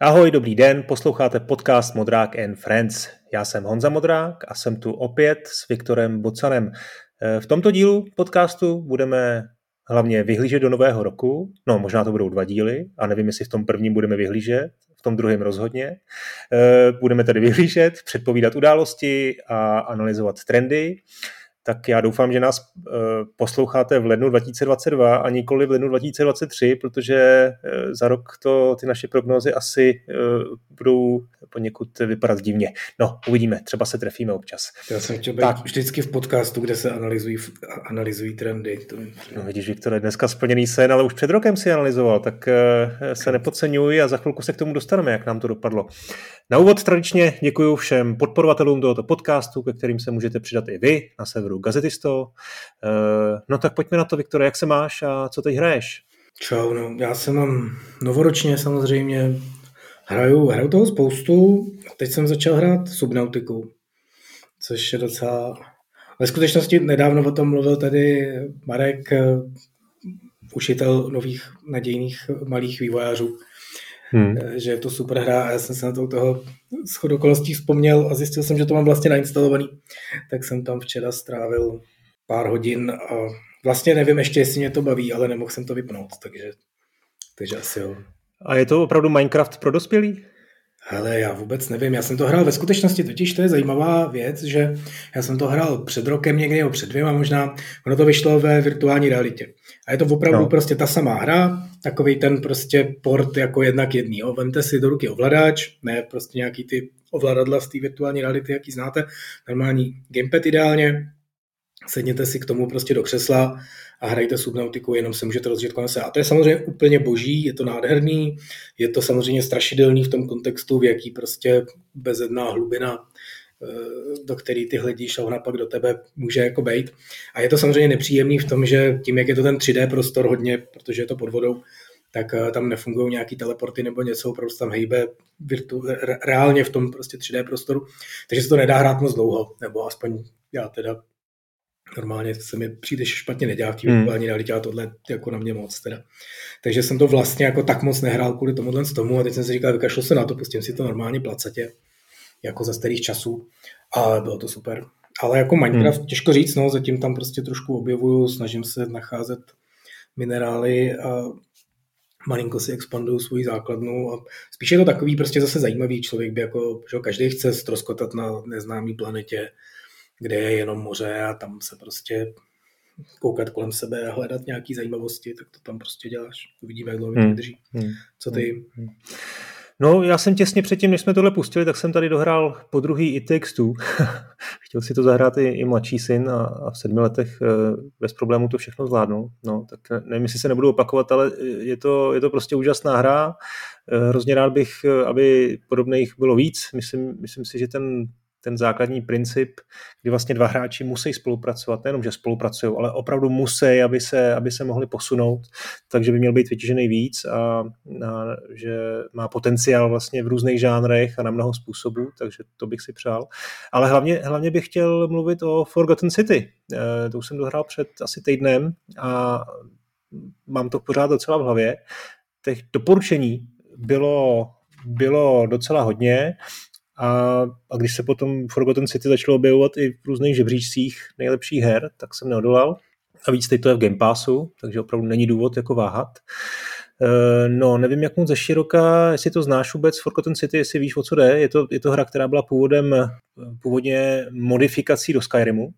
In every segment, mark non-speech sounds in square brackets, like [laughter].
Ahoj, dobrý den, posloucháte podcast Modrák and Friends. Já jsem Honza Modrák a jsem tu opět s Viktorem Bocanem. V tomto dílu podcastu budeme hlavně vyhlížet do nového roku, no možná to budou dva díly a nevím, jestli v tom prvním budeme vyhlížet, v tom druhém rozhodně. Budeme tedy vyhlížet, předpovídat události a analyzovat trendy tak já doufám, že nás eh, posloucháte v lednu 2022 a nikoli v lednu 2023, protože eh, za rok to ty naše prognózy asi eh, budou poněkud vypadat divně. No, uvidíme, třeba se trefíme občas. Já jsem chtěl být tak. vždycky v podcastu, kde se analyzují, analyzují trendy. To no vidíš, Viktor, je dneska splněný sen, ale už před rokem si analyzoval, tak se nepodceňuj a za chvilku se k tomu dostaneme, jak nám to dopadlo. Na úvod tradičně děkuji všem podporovatelům tohoto podcastu, ke kterým se můžete přidat i vy na serveru Gazetisto. Eh, no tak pojďme na to, Viktore, jak se máš a co teď hraješ? Čau, no já se mám novoročně samozřejmě, hraju, hraju toho spoustu, teď jsem začal hrát Subnautiku, což je docela... Ve skutečnosti nedávno o tom mluvil tady Marek, eh, učitel nových nadějných malých vývojářů, hmm. Eh, že je to super hra a já jsem se na to toho schod okolností vzpomněl a zjistil jsem, že to mám vlastně nainstalovaný. Tak jsem tam včera strávil pár hodin a vlastně nevím ještě, jestli mě to baví, ale nemohl jsem to vypnout, takže, takže asi jo. A je to opravdu Minecraft pro dospělý? Ale já vůbec nevím, já jsem to hrál ve skutečnosti, totiž to je zajímavá věc, že já jsem to hrál před rokem někdy, nebo před dvěma možná, ono to vyšlo ve virtuální realitě. A je to opravdu no. prostě ta samá hra, takový ten prostě port jako jednak jedný. Jo. Vemte si do ruky ovladač, ne prostě nějaký ty ovladadla z té virtuální reality, jaký znáte, normální gamepad ideálně, sedněte si k tomu prostě do křesla a hrajte Subnautiku, jenom se můžete rozjet kolem se. A to je samozřejmě úplně boží, je to nádherný, je to samozřejmě strašidelný v tom kontextu, v jaký prostě bezedná hlubina eh, do který ty hledíš a ona pak do tebe může jako bejt. A je to samozřejmě nepříjemný v tom, že tím, jak je to ten 3D prostor hodně, protože je to pod vodou, tak eh, tam nefungují nějaký teleporty nebo něco, prostě tam hejbe virtu, reálně v tom prostě 3D prostoru, takže se to nedá hrát moc dlouho, nebo aspoň já teda normálně se mi příliš špatně nedělá v té hmm. virtuální realitě a tohle jako na mě moc teda. Takže jsem to vlastně jako tak moc nehrál kvůli tomuhle z tomu a teď jsem si říkal, vykašlu se na to, pustím si to normálně placatě, jako za starých časů a bylo to super. Ale jako Minecraft, hmm. těžko říct, no, zatím tam prostě trošku objevuju, snažím se nacházet minerály a malinko si expanduju svůj základnu a spíš je to takový prostě zase zajímavý člověk by jako, že každý chce stroskotat na neznámý planetě, kde je jenom moře a tam se prostě koukat kolem sebe a hledat nějaké zajímavosti, tak to tam prostě děláš. Uvidíme, jak dlouho hmm. vydrží. Hmm. Co ty? Hmm. No, já jsem těsně předtím, než jsme tohle pustili, tak jsem tady dohrál po druhý i textu. [laughs] Chtěl si to zahrát i, i mladší syn a, a v sedmi letech e, bez problémů to všechno zvládnu. No, tak nevím, jestli se nebudu opakovat, ale je to, je to prostě úžasná hra. E, hrozně rád bych, eh, aby podobných bylo víc. Myslím, myslím si, že ten ten základní princip, kdy vlastně dva hráči musí spolupracovat, nejenom, že spolupracují, ale opravdu musí, aby se, aby se mohli posunout, takže by měl být vytěžený víc a, a že má potenciál vlastně v různých žánrech a na mnoho způsobů, takže to bych si přál. Ale hlavně, hlavně bych chtěl mluvit o Forgotten City. E, to už jsem dohrál před asi týdnem a mám to pořád docela v hlavě. Těch doporučení bylo, bylo docela hodně. A, a když se potom Forgotten City začalo objevovat i v různých žebříčcích nejlepších her, tak jsem neodolal. A víc teď to je v Game Passu, takže opravdu není důvod jako váhat. E, no, nevím, jak moc ze široka, jestli to znáš vůbec Forgotten City, jestli víš, o co jde. Je to, je to hra, která byla původem, původně modifikací do Skyrimu,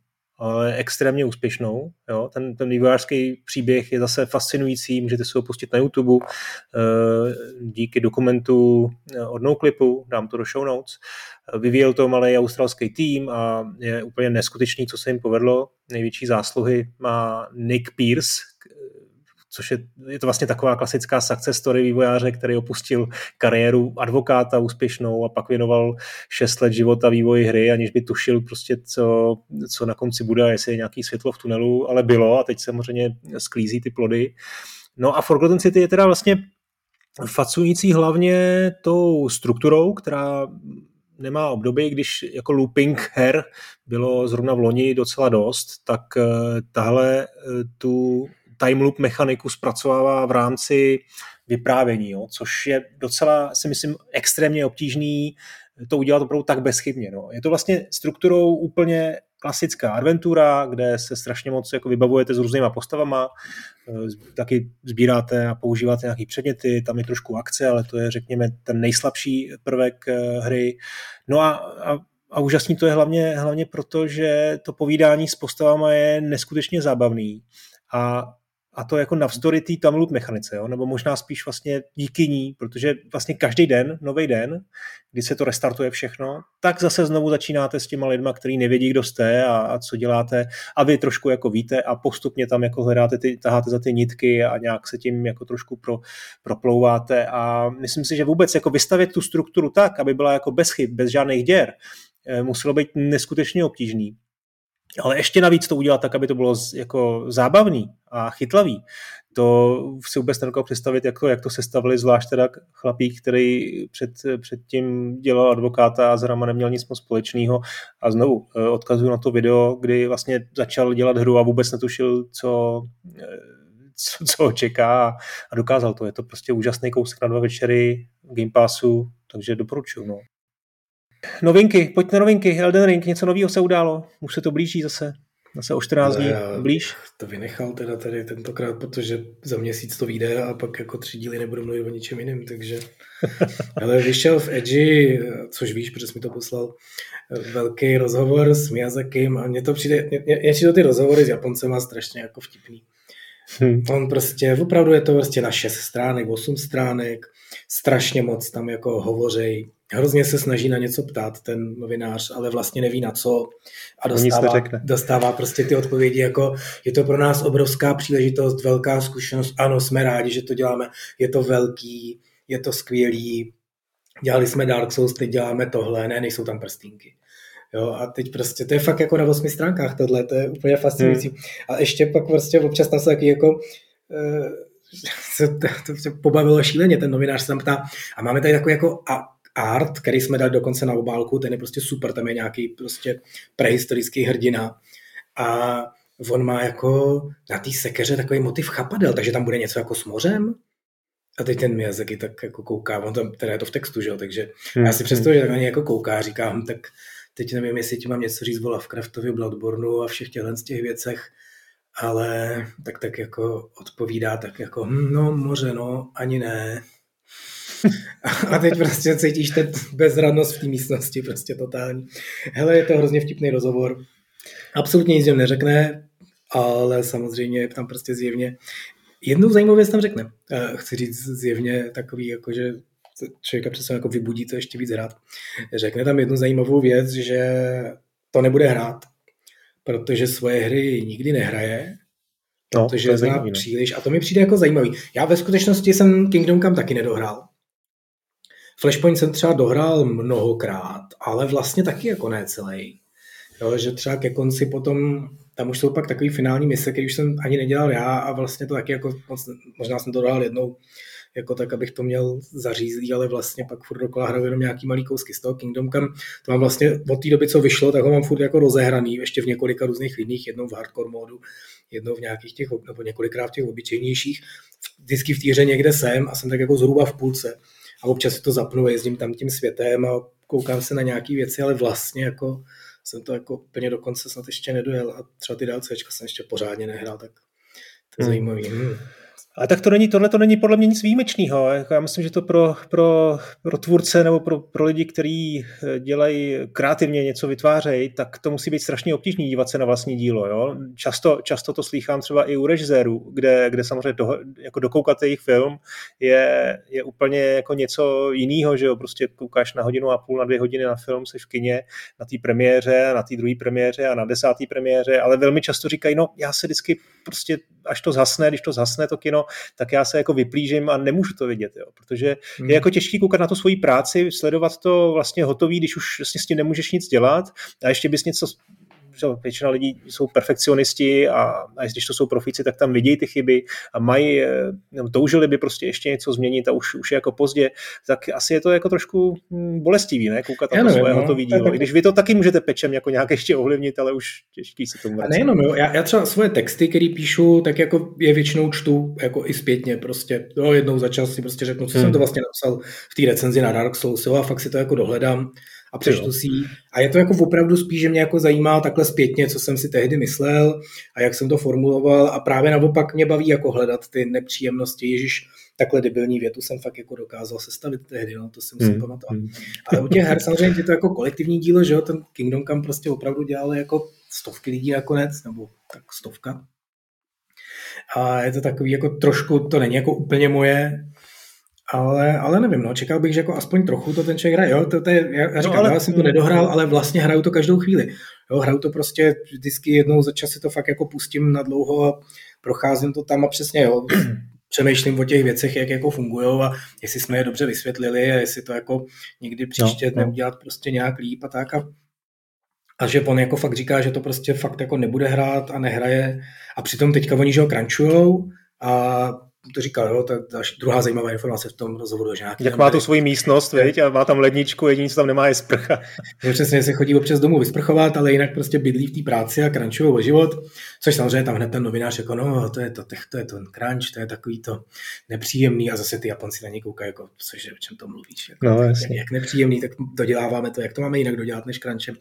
extrémně úspěšnou. Jo? Ten, ten vývojářský příběh je zase fascinující, můžete si ho pustit na YouTube eh, díky dokumentu eh, od Noclipu, dám to do show notes. Vyvíjel to malý australský tým a je úplně neskutečný, co se jim povedlo. Největší zásluhy má Nick Pierce, což je, je to vlastně taková klasická success story vývojáře, který opustil kariéru advokáta úspěšnou a pak věnoval 6 let života vývoji hry, aniž by tušil prostě, co, co na konci bude, jestli je nějaký světlo v tunelu, ale bylo a teď samozřejmě sklízí ty plody. No a Forgotten City je teda vlastně fascinující hlavně tou strukturou, která nemá období, když jako looping her bylo zrovna v loni docela dost, tak eh, tahle eh, tu time loop mechaniku zpracovává v rámci vyprávění, jo, což je docela, si myslím, extrémně obtížný to udělat opravdu tak bezchybně. No. Je to vlastně strukturou úplně klasická adventura, kde se strašně moc jako vybavujete s různýma postavama, eh, taky sbíráte a používáte nějaké předměty, tam je trošku akce, ale to je, řekněme, ten nejslabší prvek eh, hry. No a, a, a úžasný to je hlavně, hlavně proto, že to povídání s postavama je neskutečně zábavný a a to jako navzdory té time loop mechanice, jo? nebo možná spíš vlastně díky ní, protože vlastně každý den, nový den, kdy se to restartuje všechno, tak zase znovu začínáte s těma lidma, který nevědí, kdo jste a, a co děláte a vy trošku jako víte a postupně tam jako hledáte, ty, taháte za ty nitky a nějak se tím jako trošku pro, proplouváte a myslím si, že vůbec jako vystavět tu strukturu tak, aby byla jako bez chyb, bez žádných děr, eh, muselo být neskutečně obtížný. Ale ještě navíc to udělat tak, aby to bylo jako zábavný a chytlavý. To si vůbec nedokážu představit, jak to, jak to sestavili, zvlášť teda chlapík, který před, předtím dělal advokáta a s hrama neměl nic moc společného. A znovu eh, odkazuju na to video, kdy vlastně začal dělat hru a vůbec netušil, co, eh, co, co ho čeká a dokázal to. Je to prostě úžasný kousek na dva večery Game Passu, takže doporučuju. No. Novinky, pojď na novinky. Elden Ring, něco nového se událo. Už se to blíží zase. Zase o 14 dní blíž. To vynechal teda tady tentokrát, protože za měsíc to vyjde a pak jako tři díly nebudu mluvit o ničem jiném, takže... [laughs] Ale vyšel v Edgy, což víš, protože jsi mi to poslal, velký rozhovor s Miyazakim a mně to přijde, mě, mě ty rozhovory s Japoncem má strašně jako vtipný. Hmm. On prostě, opravdu je to prostě na 6 stránek, 8 stránek, strašně moc tam jako hovořej, hrozně se snaží na něco ptát ten novinář, ale vlastně neví na co. A dostává, dostává prostě ty odpovědi jako je to pro nás obrovská příležitost, velká zkušenost, ano, jsme rádi, že to děláme, je to velký, je to skvělý, dělali jsme Dark Souls, teď děláme tohle, ne, nejsou tam prstínky. Jo, a teď prostě, to je fakt jako na osmi stránkách tohle, to je úplně fascinující. Hmm. A ještě pak prostě občas tam se taky jako [laughs] uh, se to, to, to pobavilo šíleně, ten novinář se tam ptá, a máme tady takový jako a art, který jsme dali dokonce na obálku, ten je prostě super, tam je nějaký prostě prehistorický hrdina a on má jako na té sekeře takový motiv chapadel, takže tam bude něco jako s mořem, a teď ten Miyazaki tak jako kouká, on tam, teda je to v textu, že jo, takže hmm. já si představuji, že tak na něj jako kouká, říkám, tak teď nevím, jestli ti mám něco říct o Lovecraftovi, Bloodborneu a všech těchto z těch věcech, ale tak tak jako odpovídá tak jako, hm, no moře, no, ani ne. [laughs] A teď prostě cítíš ten bezradnost v té místnosti, prostě totální. Hele, je to hrozně vtipný rozhovor. Absolutně nic neřekne, ale samozřejmě tam prostě zjevně jednu zajímavou věc tam řekne. Chci říct zjevně takový, jako že člověka přesně jako vybudí to ještě víc hrát. Řekne tam jednu zajímavou věc, že to nebude hrát, protože svoje hry nikdy nehraje, no, protože zná no. příliš. A to mi přijde jako zajímavý. Já ve skutečnosti jsem Kingdom Come taky nedohrál. Flashpoint jsem třeba dohrál mnohokrát, ale vlastně taky jako ne celý. Jo, že třeba ke konci potom, tam už jsou pak takový finální mise, který už jsem ani nedělal já a vlastně to taky jako, moc, možná jsem to dohrál jednou, jako tak, abych to měl zařízlý, ale vlastně pak furt dokola hraju jenom nějaký malý kousky z toho Kingdom Come. To mám vlastně od té doby, co vyšlo, tak ho mám furt jako rozehraný, ještě v několika různých lidných, jednou v hardcore módu, jednou v nějakých těch, nebo několikrát v těch obyčejnějších. Vždycky v té hře někde jsem a jsem tak jako zhruba v půlce a občas si to zapnu, jezdím tam tím světem a koukám se na nějaké věci, ale vlastně jako jsem to jako úplně dokonce snad ještě nedojel a třeba ty DLCčka jsem ještě pořádně nehrál, tak to je hmm. zajímavý. Hmm. Ale tak to není, tohle to není podle mě nic výjimečného. Já myslím, že to pro, pro, pro tvůrce nebo pro, pro lidi, kteří eh, dělají kreativně něco, vytvářejí, tak to musí být strašně obtížné dívat se na vlastní dílo. Jo? Často, často to slýchám třeba i u režisérů, kde, kde samozřejmě do, jako dokoukat jejich film je, je úplně jako něco jiného, že jo? prostě koukáš na hodinu a půl, na dvě hodiny na film, jsi v kině, na té premiéře, na té druhé premiéře a na desáté premiéře, ale velmi často říkají, no já se vždycky prostě, až to zhasne, když to zhasne to kino, tak já se jako vyplížím a nemůžu to vidět, jo, protože hmm. je jako těžký koukat na tu svoji práci, sledovat to vlastně hotový, když už vlastně s tím nemůžeš nic dělat a ještě bys něco většina lidí jsou perfekcionisti a, a když to jsou profíci, tak tam vidějí ty chyby a mají, nebo toužili by prostě ještě něco změnit a už, už je jako pozdě, tak asi je to jako trošku hm, bolestivý, ne? Koukat na to svoje no, hotový dílo. Tak, když vy to taky můžete pečem jako nějak ještě ovlivnit, ale už těžký se tomu vracet. Nejenom, jo. Já, já, třeba svoje texty, které píšu, tak jako je většinou čtu jako i zpětně prostě. Jo, jednou za čas si prostě řeknu, co hmm. jsem to vlastně napsal v té recenzi na Dark Souls, jo, a fakt si to jako dohledám a přečtu si A je to jako opravdu spíš, že mě jako zajímá takhle zpětně, co jsem si tehdy myslel a jak jsem to formuloval a právě naopak mě baví jako hledat ty nepříjemnosti. Ježíš, takhle debilní větu jsem fakt jako dokázal sestavit tehdy, no, to si musím hmm. pamatovat. Hmm. Ale u těch her samozřejmě je to jako kolektivní dílo, že jo, ten Kingdom Come prostě opravdu dělali jako stovky lidí nakonec, nebo tak stovka. A je to takový jako trošku, to není jako úplně moje, ale, ale nevím, no, čekal bych, že jako aspoň trochu to ten člověk hraje. Jo, to, to je, já, já no, říkám, no, ale... já jsem to nedohrál, ale vlastně hraju to každou chvíli. Jo, hraju to prostě vždycky jednou za čas si to fakt jako pustím na dlouho a procházím to tam a přesně, jo, [clears throat] přemýšlím o těch věcech, jak jako fungují a jestli jsme je dobře vysvětlili a jestli to jako někdy příště no, no. neudělat prostě nějak líp a tak a a že on jako fakt říká, že to prostě fakt jako nebude hrát a nehraje a přitom teďka oni, že ho crunchujou a to říkal, jo, je druhá zajímavá informace v tom rozhovoru. Že nějaký Jak má tu svoji místnost, veď, a má tam ledničku, jediný, co tam nemá, je sprcha. [laughs] Že přesně se chodí občas domů vysprchovat, ale jinak prostě bydlí v té práci a crunchují o život, což samozřejmě tam hned ten novinář jako, no, to je to, to je ten crunch, to je takový to nepříjemný a zase ty Japonci na ně koukají, jako, cože, o čem to mluvíš, jako, no, jak, jak, nepříjemný, tak doděláváme to, jak to máme jinak dodělat než crunchem.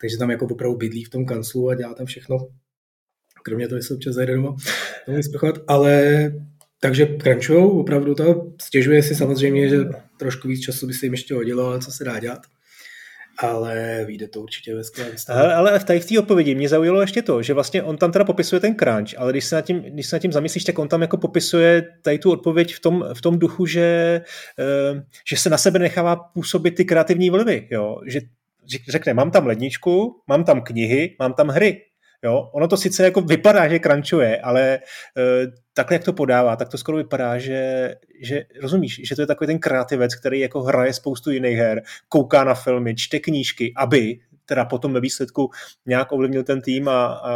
Takže tam jako opravdu bydlí v tom kanclu a dělá tam všechno kromě toho, že se občas zajde doma, ale takže crunchujou opravdu to, stěžuje si samozřejmě, že trošku víc času by se jim ještě hodilo, ale co se dá dělat. Ale vyjde to určitě ve skvělém ale, ale v té, v odpovědi mě zaujalo ještě to, že vlastně on tam teda popisuje ten crunch, ale když se nad tím, když se nad tím zamyslíš, tak on tam jako popisuje tady tu odpověď v tom, v tom duchu, že, eh, že se na sebe nechává působit ty kreativní vlivy, jo? že řekne, mám tam ledničku, mám tam knihy, mám tam hry, Jo? Ono to sice jako vypadá, že crunchuje, ale uh, takhle, jak to podává, tak to skoro vypadá, že, že rozumíš, že to je takový ten kreativec, který jako hraje spoustu jiných her, kouká na filmy, čte knížky, aby teda potom ve výsledku nějak ovlivnil ten tým a, a,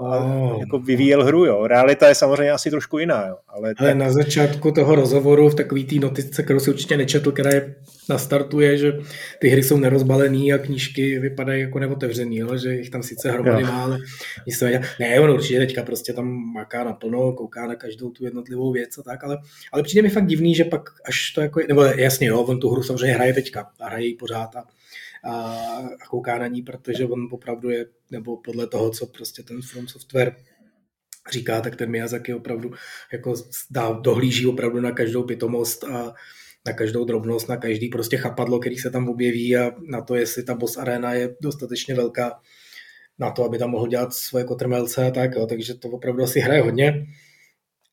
a oh. jako vyvíjel hru. Jo. Realita je samozřejmě asi trošku jiná. Jo. Ale, Ale tak... na začátku toho rozhovoru v takový té notice, kterou si určitě nečetl, která je nastartuje, že ty hry jsou nerozbalený a knížky vypadají jako neotevřený, jo, že jich tam sice hromady má, ale nic to. Ne, on určitě teďka prostě tam maká naplno, kouká na každou tu jednotlivou věc a tak, ale, ale přijde mi fakt divný, že pak až to jako, nebo jasně, jo, on tu hru samozřejmě hraje teďka a hraje ji pořád a a, kouká na ní, protože on opravdu je, nebo podle toho, co prostě ten From Software říká, tak ten Miyazaki opravdu jako dá, dohlíží opravdu na každou pitomost a na každou drobnost, na každý prostě chapadlo, který se tam objeví a na to, jestli ta boss arena je dostatečně velká na to, aby tam mohl dělat svoje kotrmelce a tak, jo. takže to opravdu asi hraje hodně.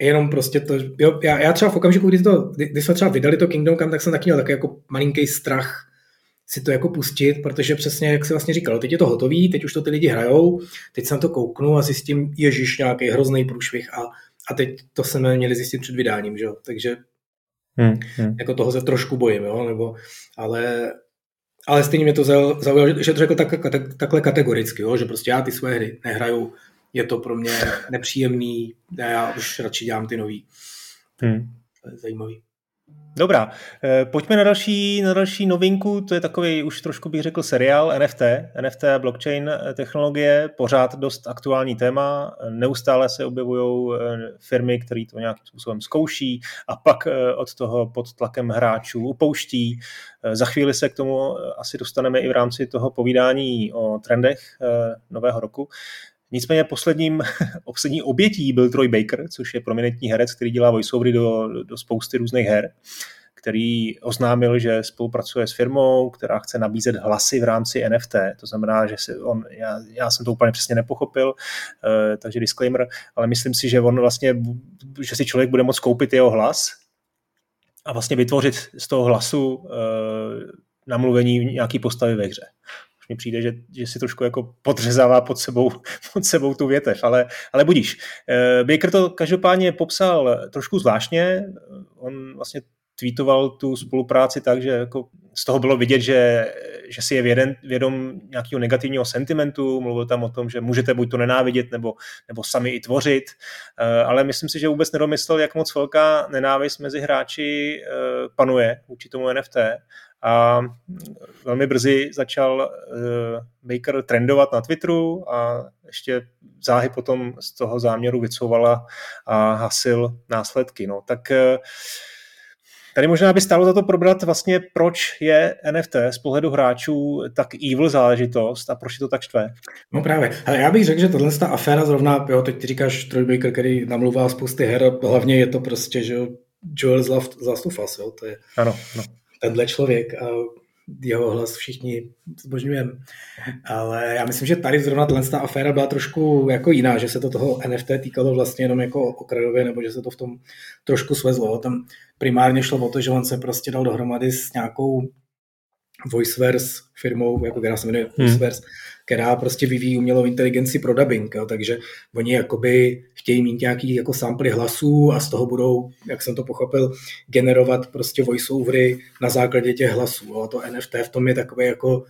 Jenom prostě to, jo, já, já třeba v okamžiku, kdy, to, kdy jsme třeba vydali to Kingdom Come, tak jsem taky měl takový jako malinký strach, si to jako pustit, protože přesně, jak se vlastně říkalo, teď je to hotový, teď už to ty lidi hrajou, teď se na to kouknu a zjistím, ježíš, nějaký hrozný průšvih a, a teď to jsme měli zjistit před vydáním, že jo? takže hmm, hmm. jako toho se trošku bojím, jo? Nebo, ale, ale stejně mě to zaujalo, že, že to řekl tak, tak, takhle kategoricky, jo? že prostě já ty své hry nehraju, je to pro mě nepříjemný, já už radši dělám ty nový. Hmm. To je zajímavý. Dobrá, eh, pojďme na další, na další novinku, to je takový už trošku bych řekl seriál NFT, NFT a blockchain eh, technologie, pořád dost aktuální téma, neustále se objevují eh, firmy, které to nějakým způsobem zkouší a pak od toho pod tlakem hráčů upouští. Za chvíli se k tomu asi dostaneme i v rámci toho povídání o trendech nového roku. Nicméně posledním, [laughs] poslední obětí byl Troy Baker, což je prominentní herec, který dělá voiceovery do, do spousty různých her, který oznámil, že spolupracuje s firmou, která chce nabízet hlasy v rámci NFT. To znamená, že si on, já, já jsem to úplně přesně nepochopil, uh, takže disclaimer, ale myslím si, že on vlastně, že si člověk bude moct koupit jeho hlas a vlastně vytvořit z toho hlasu uh, namluvení nějaký postavy ve hře mi přijde, že, že si trošku jako podřezává pod sebou, [laughs] pod sebou tu větev, ale, ale budíš. Eh, Baker to každopádně popsal trošku zvláštně, on vlastně tweetoval tu spolupráci tak, že jako z toho bylo vidět, že, že si je vědom, vědom nějakého negativního sentimentu, mluvil tam o tom, že můžete buď to nenávidět, nebo, nebo sami i tvořit, eh, ale myslím si, že vůbec nedomyslel, jak moc velká nenávist mezi hráči eh, panuje vůči tomu NFT a velmi brzy začal Baker trendovat na Twitteru a ještě záhy potom z toho záměru vycouvala a hasil následky. No, tak Tady možná by stálo za to probrat vlastně, proč je NFT z pohledu hráčů tak evil záležitost a proč je to tak štve. No právě. Ale já bych řekl, že tohle ta aféra zrovna, jo, teď ty říkáš Troy Baker, který namluvá spousty her, hlavně je to prostě, že Joel z Last of Us, jo, to je ano, ano. Tenhle člověk. A jeho hlas všichni zbožňujeme. Ale já myslím, že tady zrovna ta aféra byla trošku jako jiná, že se to toho NFT týkalo vlastně jenom jako okrajově, nebo že se to v tom trošku svezlo. Tam primárně šlo o to, že on se prostě dal dohromady s nějakou VoiceVerse firmou, jako která se jmenuje hmm. VoiceVerse, která prostě vyvíjí umělou inteligenci pro dubbing, jo, takže oni jakoby chtějí mít nějaký jako samply hlasů a z toho budou, jak jsem to pochopil, generovat prostě voiceovery na základě těch hlasů. Jo. To NFT v tom je takové jako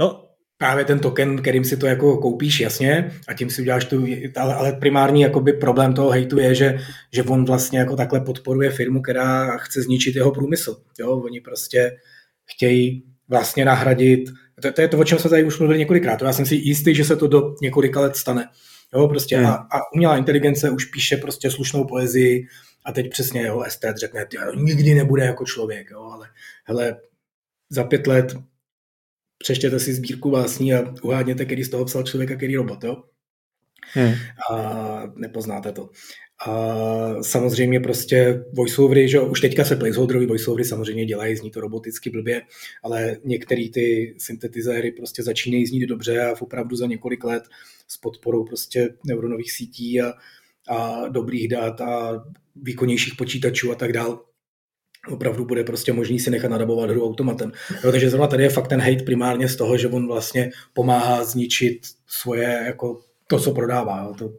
no, právě ten token, kterým si to jako koupíš, jasně, a tím si uděláš tu, ale, ale primární jakoby problém toho hejtu je, že, že on vlastně jako takhle podporuje firmu, která chce zničit jeho průmysl. Jo, oni prostě chtějí vlastně nahradit, to, to je to, o čem jsme tady už mluvili několikrát, já jsem si jistý, že se to do několika let stane. Jo, prostě hmm. a, a umělá inteligence už píše prostě slušnou poezii a teď přesně jeho estet řekne, ty, nikdy nebude jako člověk, jo, ale hele, za pět let přeštěte si sbírku vlastní a uhádněte, který z toho psal člověk a který robot, jo. Hmm. A nepoznáte to. A samozřejmě prostě voiceovery, že už teďka se placeholderový voiceovery samozřejmě dělají, zní to roboticky blbě, ale některé ty syntetizéry prostě začínají znít dobře a v opravdu za několik let s podporou prostě neuronových sítí a, a dobrých dat a výkonnějších počítačů a tak dál opravdu bude prostě možný si nechat nadabovat hru automatem. Jo, takže zrovna tady je fakt ten hate primárně z toho, že on vlastně pomáhá zničit svoje, jako to, co prodává. Jo, to,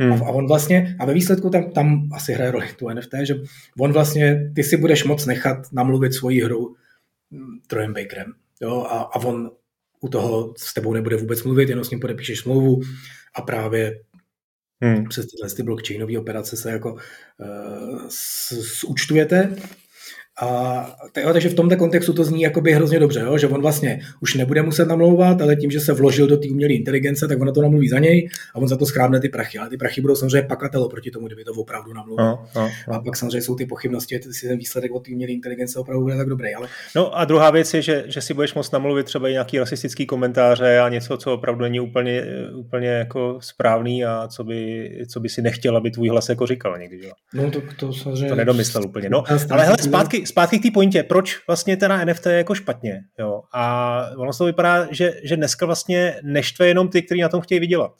Hmm. A, on vlastně, a ve výsledku tam, tam asi hraje roli tu NFT, že on vlastně, ty si budeš moc nechat namluvit svoji hru hm, Trojem Bakerem. Jo, a, a on u toho s tebou nebude vůbec mluvit, jenom s ním podepíšeš smlouvu a právě hmm. přes tyhle ty blockchainové operace se jako uh, zúčtujete a jo, takže v tomto kontextu to zní jakoby hrozně dobře, jo? že on vlastně už nebude muset namlouvat, ale tím, že se vložil do té umělé inteligence, tak ona to namluví za něj a on za to schrábne ty prachy. Ale ty prachy budou samozřejmě pakatelo proti tomu, kdyby to opravdu namluvil. No, no, no. A pak samozřejmě jsou ty pochybnosti, jestli ten výsledek od té umělé inteligence opravdu bude tak dobrý. Ale... No a druhá věc je, že, že si budeš moct namluvit třeba i nějaký rasistický komentáře a něco, co opravdu není úplně, úplně jako správný a co by, co by si nechtěl, aby tvůj hlas jako říkal někdy. Jo? No to, to samozřejmě... To nedomyslel úplně. No, ale hele, zpátky, zpátky k té pointě, proč vlastně teda NFT je jako špatně. Jo? A ono to vypadá, že, že dneska vlastně neštve jenom ty, kteří na tom chtějí vydělat.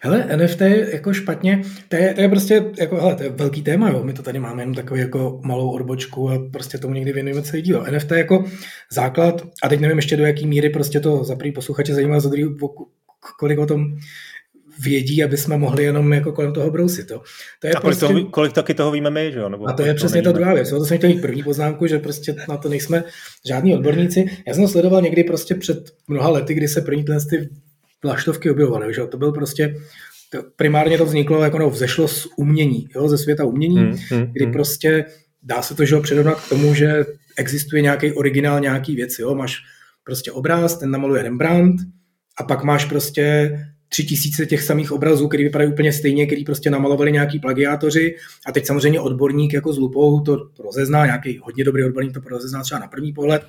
Hele, NFT je jako špatně, to je, to je prostě, jako, hele, to je velký téma, jo. my to tady máme jenom takovou jako malou odbočku a prostě tomu někdy věnujeme celý díl. NFT je jako základ, a teď nevím ještě do jaký míry prostě to za prvý posluchače zajímá, za druhý, kolik o tom vědí, aby jsme mohli jenom jako kolem toho brousit. To, to je a kolik, prostě... toho, kolik taky toho víme my, že jo? Nebo a to je přesně ta druhá věc. To jsem chtěl mít první poznámku, že prostě na to nejsme žádní odborníci. Já jsem to sledoval někdy prostě před mnoha lety, kdy se první ty vlaštovky objevovaly. Že? To byl prostě to, primárně to vzniklo, jako no, vzešlo z umění, jo? ze světa umění, hmm, hmm, kdy hmm. prostě dá se to že k tomu, že existuje nějaký originál nějaký věci. Jo? Máš prostě obraz, ten namaluje Rembrandt, a pak máš prostě tři tisíce těch samých obrazů, který vypadají úplně stejně, který prostě namalovali nějaký plagiátoři a teď samozřejmě odborník jako s lupou to rozezná, nějaký hodně dobrý odborník to rozezná třeba na první pohled,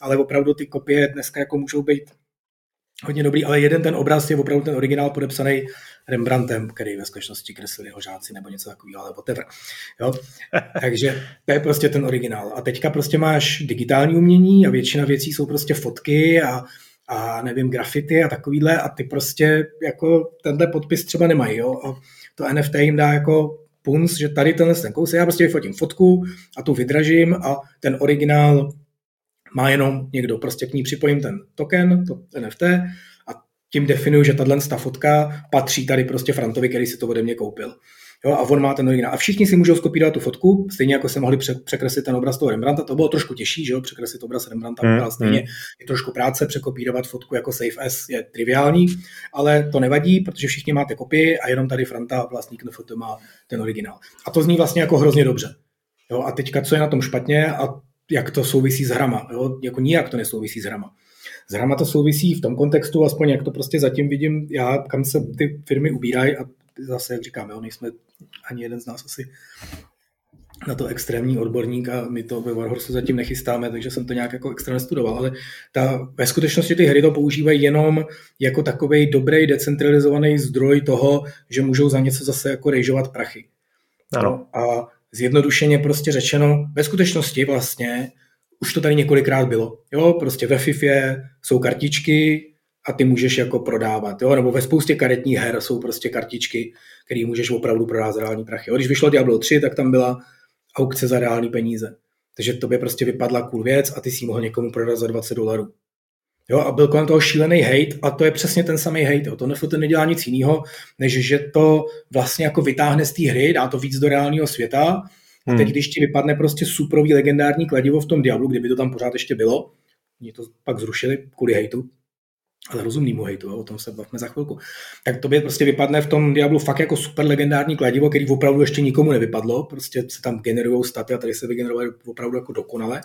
ale opravdu ty kopie dneska jako můžou být hodně dobrý, ale jeden ten obraz je opravdu ten originál podepsaný Rembrandtem, který ve skutečnosti kreslili jeho žáci nebo něco takového, ale whatever. Jo? [laughs] Takže to je prostě ten originál. A teďka prostě máš digitální umění a většina věcí jsou prostě fotky a a nevím, grafity a takovýhle a ty prostě jako tenhle podpis třeba nemají, jo, a to NFT jim dá jako punc, že tady tenhle ten kousek, já prostě vyfotím fotku a tu vydražím a ten originál má jenom někdo, prostě k ní připojím ten token, to NFT a tím definuju, že tahle ta fotka patří tady prostě Frantovi, který si to ode mě koupil. Jo, a on má ten originál. A všichni si můžou skopírovat tu fotku, stejně jako se mohli překreslit ten obraz toho Rembrandta. To bylo trošku těžší, že jo, překreslit obraz Rembrandta, hmm. stejně hmm. je trošku práce, překopírovat fotku jako Safe S je triviální, ale to nevadí, protože všichni máte kopii a jenom tady Franta, vlastník NFT, má ten originál. A to zní vlastně jako hrozně dobře. Jo, a teďka, co je na tom špatně a jak to souvisí s hrama. Jo? Jako nijak to nesouvisí s hrama. S hrama to souvisí v tom kontextu, aspoň jak to prostě zatím vidím, já, kam se ty firmy ubírají a zase, jak říkám, jo, nejsme ani jeden z nás asi na to extrémní odborník a my to ve Warhorse zatím nechystáme, takže jsem to nějak jako extra nestudoval, ale ta, ve skutečnosti ty hry to používají jenom jako takový dobrý decentralizovaný zdroj toho, že můžou za něco zase jako rejžovat prachy. Ano. A zjednodušeně prostě řečeno, ve skutečnosti vlastně už to tady několikrát bylo. Jo, prostě ve FIFA jsou kartičky a ty můžeš jako prodávat. Jo? Nebo ve spoustě karetních her jsou prostě kartičky, které můžeš opravdu prodávat za reální prachy. Jo? Když vyšlo Diablo 3, tak tam byla aukce za reální peníze. Takže to by prostě vypadla cool věc a ty si mohl někomu prodat za 20 dolarů. Jo, a byl kolem toho šílený hate a to je přesně ten samý hate. Jo. To NFT nedělá nic jiného, než že to vlastně jako vytáhne z té hry, dá to víc do reálného světa a teď, hmm. když ti vypadne prostě suprový legendární kladivo v tom Diablu, kdyby to tam pořád ještě bylo, oni to pak zrušili kvůli hejtu, ale rozumnýmu hejtu, o tom se bavíme za chvilku, tak to by prostě vypadne v tom Diablu fakt jako super legendární kladivo, který opravdu ještě nikomu nevypadlo, prostě se tam generují staty a tady se vygenerovaly opravdu jako dokonale.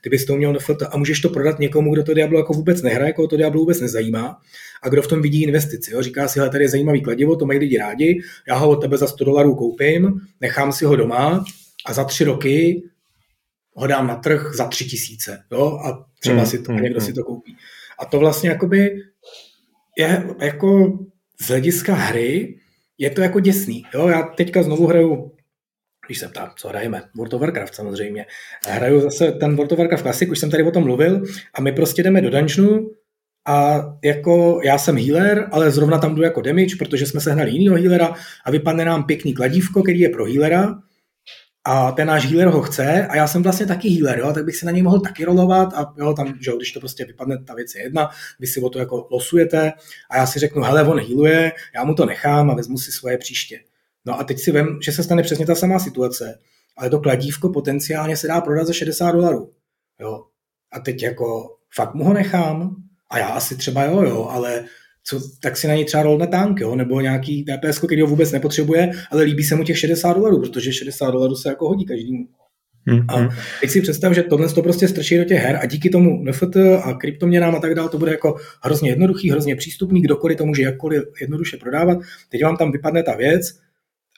Ty bys to měl NFT a můžeš to prodat někomu, kdo to Diablo jako vůbec nehraje, koho to Diablo vůbec nezajímá a kdo v tom vidí investici. Jo? Říká si, hele, tady je zajímavý kladivo, to mají lidi rádi, já ho od tebe za 100 dolarů koupím, nechám si ho doma a za tři roky ho dám na trh za tři tisíce. Jo? A třeba hmm, si to, hmm, někdo hmm. si to koupí. A to vlastně jakoby je jako z hlediska hry je to jako děsný. Jo? Já teďka znovu hraju když se ptá, co hrajeme, World of Warcraft samozřejmě. Hraju zase ten World of Warcraft Classic, už jsem tady o tom mluvil, a my prostě jdeme do dungeonu a jako já jsem healer, ale zrovna tam jdu jako damage, protože jsme sehnali jinýho healera a vypadne nám pěkný kladívko, který je pro healera a ten náš healer ho chce a já jsem vlastně taky healer, jo, tak bych si na něj mohl taky rolovat a jo, tam, že když to prostě vypadne, ta věc je jedna, vy si o to jako losujete a já si řeknu, hele, on healuje, já mu to nechám a vezmu si svoje příště. No a teď si vem, že se stane přesně ta samá situace, ale to kladívko potenciálně se dá prodat za 60 dolarů. Jo. A teď jako fakt mu ho nechám a já asi třeba jo, jo, ale co, tak si na něj třeba rolne tank, jo, nebo nějaký TPS, který ho vůbec nepotřebuje, ale líbí se mu těch 60 dolarů, protože 60 dolarů se jako hodí každému. Hmm, a hmm. teď si představ, že tohle to prostě strčí do těch her a díky tomu NFT a kryptoměnám a tak dále, to bude jako hrozně jednoduchý, hrozně přístupný, kdokoliv to může jakkoliv jednoduše prodávat. Teď vám tam vypadne ta věc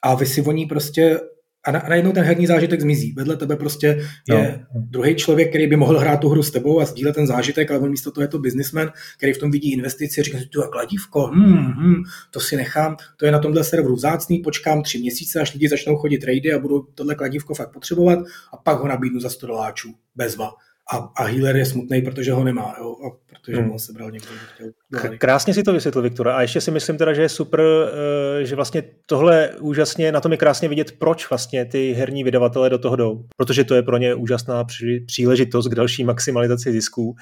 a vy si o ní prostě a, na, a najednou ten herní zážitek zmizí. Vedle tebe prostě je no. druhý člověk, který by mohl hrát tu hru s tebou a sdílet ten zážitek, ale on místo toho je to businessman, který v tom vidí investici a říká si, tu kladívko, hmm, hmm, to si nechám, to je na tomhle serveru vzácný, počkám tři měsíce, až lidi začnou chodit trady a budou tohle kladívko fakt potřebovat a pak ho nabídnu za 100 doláčů, bezva a, a healer je smutný, protože ho nemá, jo, a protože hmm. ho sebral někdo, chtěl. Krásně si to vysvětlil, Viktor. A ještě si myslím teda, že je super, eh, že vlastně tohle úžasně, na tom je krásně vidět, proč vlastně ty herní vydavatelé do toho jdou. Protože to je pro ně úžasná příležitost k další maximalizaci zisků.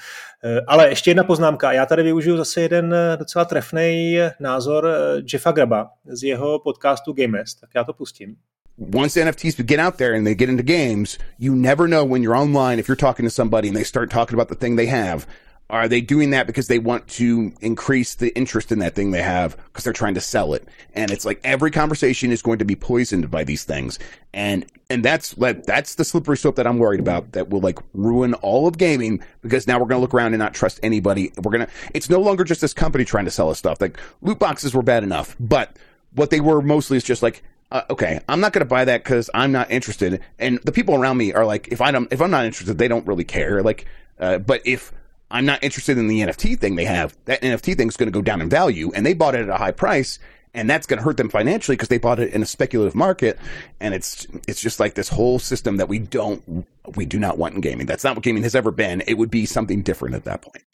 Eh, ale ještě jedna poznámka. Já tady využiju zase jeden eh, docela trefný názor Jeffa Graba z jeho podcastu Games, tak já to pustím. Once NFTs get out there and they get into games, you never know when you're online if you're talking to somebody and they start talking about the thing they have. Are they doing that because they want to increase the interest in that thing they have because they're trying to sell it? And it's like every conversation is going to be poisoned by these things. And and that's like that's the slippery slope that I'm worried about that will like ruin all of gaming because now we're going to look around and not trust anybody. We're to it's no longer just this company trying to sell us stuff. Like loot boxes were bad enough, but what they were mostly is just like uh, okay, I'm not going to buy that because I'm not interested. And the people around me are like, if I don't, if I'm not interested, they don't really care. Like, uh, but if I'm not interested in the NFT thing they have, that NFT thing is going to go down in value, and they bought it at a high price, and that's going to hurt them financially because they bought it in a speculative market, and it's it's just like this whole system that we don't we do not want in gaming. That's not what gaming has ever been. It would be something different at that point.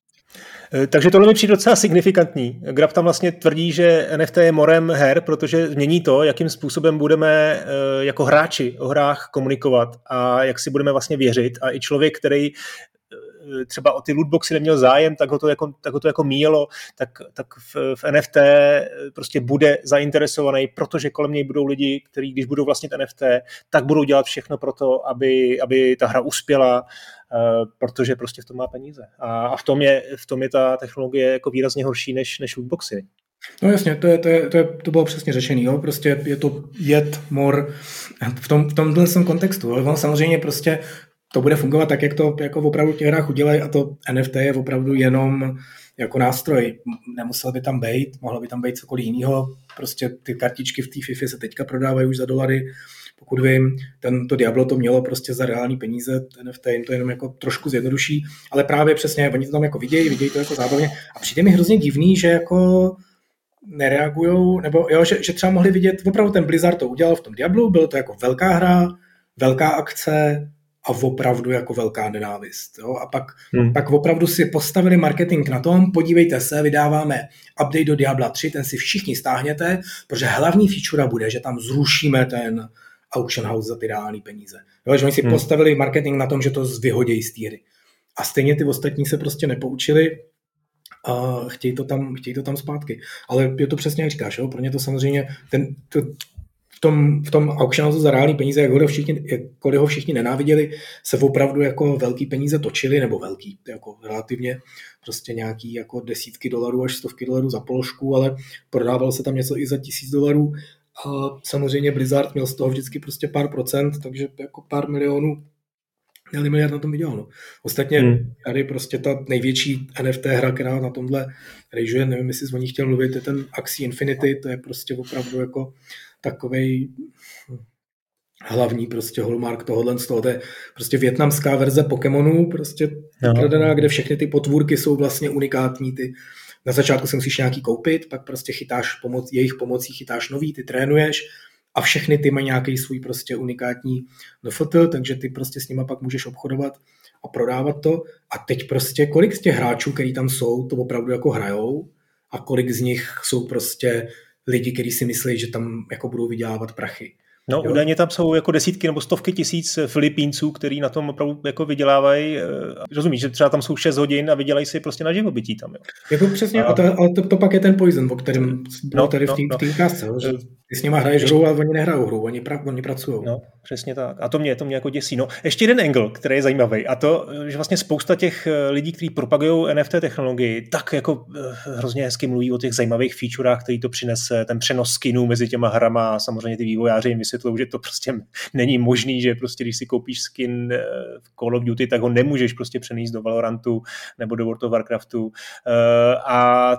Eh, takže tohle mi přijde docela signifikantní. Grab tam vlastně tvrdí, že NFT je morem her, protože změní to, jakým způsobem budeme eh, jako hráči o hrách komunikovat a jak si budeme vlastně věřit. A i člověk, který třeba o ty lootboxy neměl zájem, tak ho to jako, tak ho to jako míjelo, tak, tak v, v NFT prostě bude zainteresovaný, protože kolem něj budou lidi, kteří když budou vlastnit NFT, tak budou dělat všechno pro to, aby, aby ta hra uspěla, protože prostě v tom má peníze. A, a v, tom je, v tom je ta technologie jako výrazně horší než, než lootboxy. No jasně, to, je, to, je, to, je, to bylo přesně řečený, jo? prostě je to jed, mor v, tom, v tomhle kontextu, ale on samozřejmě prostě to bude fungovat tak, jak to jako opravdu v těch hrách udělají a to NFT je opravdu jenom jako nástroj. Nemusel by tam být, mohlo by tam být cokoliv jiného. Prostě ty kartičky v té FIFA se teďka prodávají už za dolary, pokud vím, ten, to Diablo to mělo prostě za reální peníze, NFT jim to jenom jako trošku zjednoduší, ale právě přesně, oni to tam jako vidějí, vidějí to jako zábavně a přijde mi hrozně divný, že jako nereagují, nebo jo, že, že třeba mohli vidět, opravdu ten Blizzard to udělal v tom Diablu, bylo to jako velká hra, velká akce a opravdu jako velká nenávist. Jo? A pak, hmm. pak opravdu si postavili marketing na tom, podívejte se, vydáváme update do Diabla 3, ten si všichni stáhněte, protože hlavní feature bude, že tam zrušíme ten auction house za ty reální peníze. Jo? Že oni si hmm. postavili marketing na tom, že to vyhodějí z týry. A stejně ty ostatní se prostě nepoučili, a chtějí to tam, chtějí to tam zpátky. Ale je to přesně jak říkáš, jo? pro ně to samozřejmě, ten, to, v tom, v tom auctionu za reální peníze, jak ho, všichni, jakkoliv ho všichni nenáviděli, se opravdu jako velký peníze točily, nebo velký, jako relativně prostě nějaký jako desítky dolarů až stovky dolarů za položku, ale prodával se tam něco i za tisíc dolarů. A samozřejmě Blizzard měl z toho vždycky prostě pár procent, takže jako pár milionů měli miliard na tom vyděláno. Ostatně hmm. tady prostě ta největší NFT hra, která na tomhle rejžuje, nevím, jestli o ní chtěl mluvit, je ten Axie Infinity, to je prostě opravdu jako takovej hlavní prostě hallmark tohohle z toho. To je prostě větnamská verze Pokémonů, prostě no. kde všechny ty potvůrky jsou vlastně unikátní. Ty, na začátku si musíš nějaký koupit, pak prostě chytáš pomoc, jejich pomocí chytáš nový, ty trénuješ a všechny ty mají nějaký svůj prostě unikátní NFT, takže ty prostě s nima pak můžeš obchodovat a prodávat to. A teď prostě kolik z těch hráčů, který tam jsou, to opravdu jako hrajou a kolik z nich jsou prostě lidi, kteří si myslí, že tam jako budou vydělávat prachy. No, jo. údajně tam jsou jako desítky nebo stovky tisíc Filipínců, kteří na tom opravdu jako vydělávají. Eh, rozumíš, že třeba tam jsou 6 hodin a vydělají si prostě na živobytí tam. Jo. Jako přesně, a... to, ale to, to, pak je ten poison, o kterém bylo no, tady v té no, no. ukázce, že ty s nima hraješ hru, ale oni nehrajou hru, oni, pra, oni pracují. No, přesně tak. A to mě, to mě jako děsí. No, ještě jeden angle, který je zajímavý, a to, že vlastně spousta těch eh, lidí, kteří propagují NFT technologii, tak jako eh, hrozně hezky mluví o těch zajímavých featurech, který to přinese, ten přenos skinů mezi těma hrama a samozřejmě ty vývojáři jim vysvětlují, že to prostě [laughs] není možný, že prostě když si koupíš skin eh, v Call of Duty, tak ho nemůžeš prostě přenést do Valorantu nebo do World of Warcraftu. A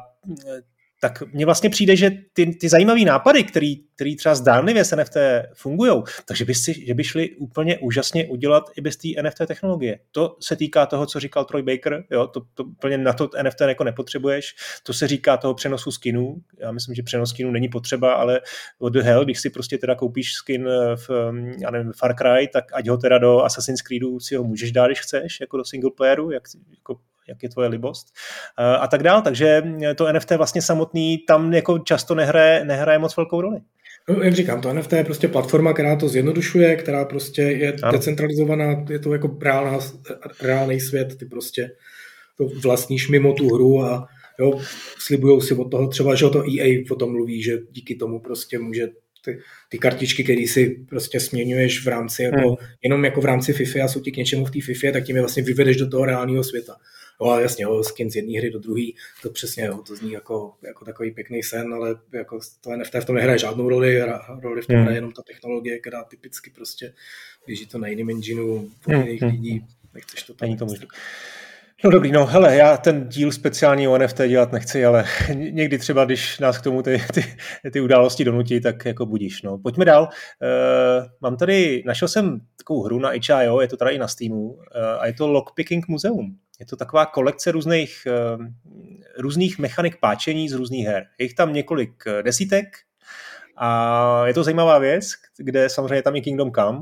tak mně vlastně přijde, že ty, ty zajímavé nápady, který, který třeba zdánlivě s NFT fungují, takže by, si, že by šli úplně úžasně udělat i bez té NFT technologie. To se týká toho, co říkal Troy Baker, jo, to, to úplně na to NFT jako nepotřebuješ, to se říká toho přenosu skinů, já myslím, že přenos skinů není potřeba, ale what the hell, když si prostě teda koupíš skin v, já nevím, Far Cry, tak ať ho teda do Assassin's Creedu si ho můžeš dát, když chceš, jako do single playeru, jak, jako jak je tvoje libost eh, a tak dál. Takže to NFT vlastně samotný tam jako často nehraje, nehraje moc velkou roli. No, jak říkám, to NFT je prostě platforma, která to zjednodušuje, která prostě je ano. decentralizovaná, je to jako reálná, reálný svět, ty prostě to vlastníš mimo tu hru a jo, slibujou si od toho třeba, že to EA o tom mluví, že díky tomu prostě může ty, ty kartičky, které si prostě směňuješ v rámci, jako, hmm. jenom jako v rámci FIFA a jsou ti k něčemu v té FIFA, tak tím je vlastně vyvedeš do toho reálného světa. No a jasně, jo, skin z jedné hry do druhé, to přesně, jo, to zní jako, jako takový pěkný sen, ale jako to NFT v tom nehraje žádnou roli, roli v tom hmm. hraje jenom ta technologie, která typicky prostě běží to na jiném engineu, po hmm. jiných hmm. lidí, nechceš to tam. Není to možné. No dobrý, no hele, já ten díl speciální o NFT dělat nechci, ale někdy třeba, když nás k tomu ty, ty, ty události donutí, tak jako budíš. No. Pojďme dál. Uh, mám tady, našel jsem takovou hru na HIO, je to tady i na Steamu, uh, a je to Lockpicking Museum. Je to taková kolekce různých, uh, různých mechanik páčení z různých her. Je jich tam několik desítek a je to zajímavá věc, kde samozřejmě je tam i Kingdom Come,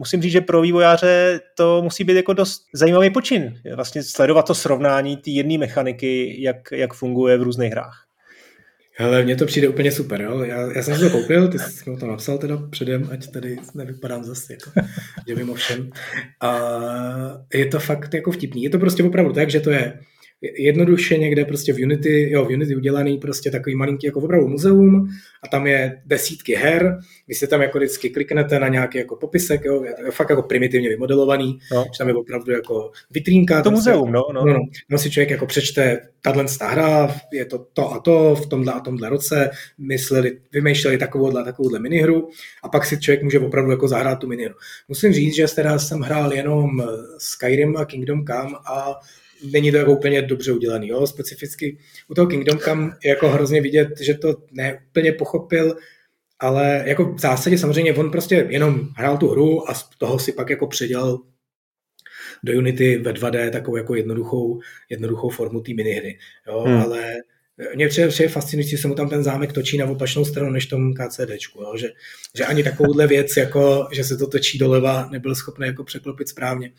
musím říct, že pro vývojáře to musí být jako dost zajímavý počin. Vlastně sledovat to srovnání té jedné mechaniky, jak, jak funguje v různých hrách. Hele, mně to přijde úplně super, jo. Já, já jsem si to koupil, ty jsi mi to napsal teda předem, ať tady nevypadám zase jako, [laughs] že vím o všem. A je to fakt jako vtipný. Je to prostě opravdu tak, že to je jednoduše někde prostě v Unity, jo, v Unity udělaný prostě takový malinký jako opravdu muzeum a tam je desítky her, vy si tam jako vždycky kliknete na nějaký jako popisek, jo, je fakt jako primitivně vymodelovaný, no. že tam je opravdu jako vitrínka. To muzeum, no, no. no, no. si člověk jako přečte, tahle hra, je to to a to v tomhle a tomhle roce, mysleli, vymýšleli takovouhle a takovouhle minihru a pak si člověk může opravdu jako zahrát tu minihru. Musím říct, že teda jsem hrál jenom Skyrim a Kingdom Come a není to jako úplně dobře udělaný. Jo? Specificky u toho Kingdom Come je jako hrozně vidět, že to neúplně pochopil, ale jako v zásadě samozřejmě on prostě jenom hrál tu hru a z toho si pak jako předělal do Unity ve 2D takovou jako jednoduchou, jednoduchou formu té minihry. Jo? Hmm. Ale mě třeba je fascinující, že se mu tam ten zámek točí na opačnou stranu než tom KCDčku, jo? Že, že ani takovouhle věc, jako, že se to točí doleva, nebyl schopný jako překlopit správně.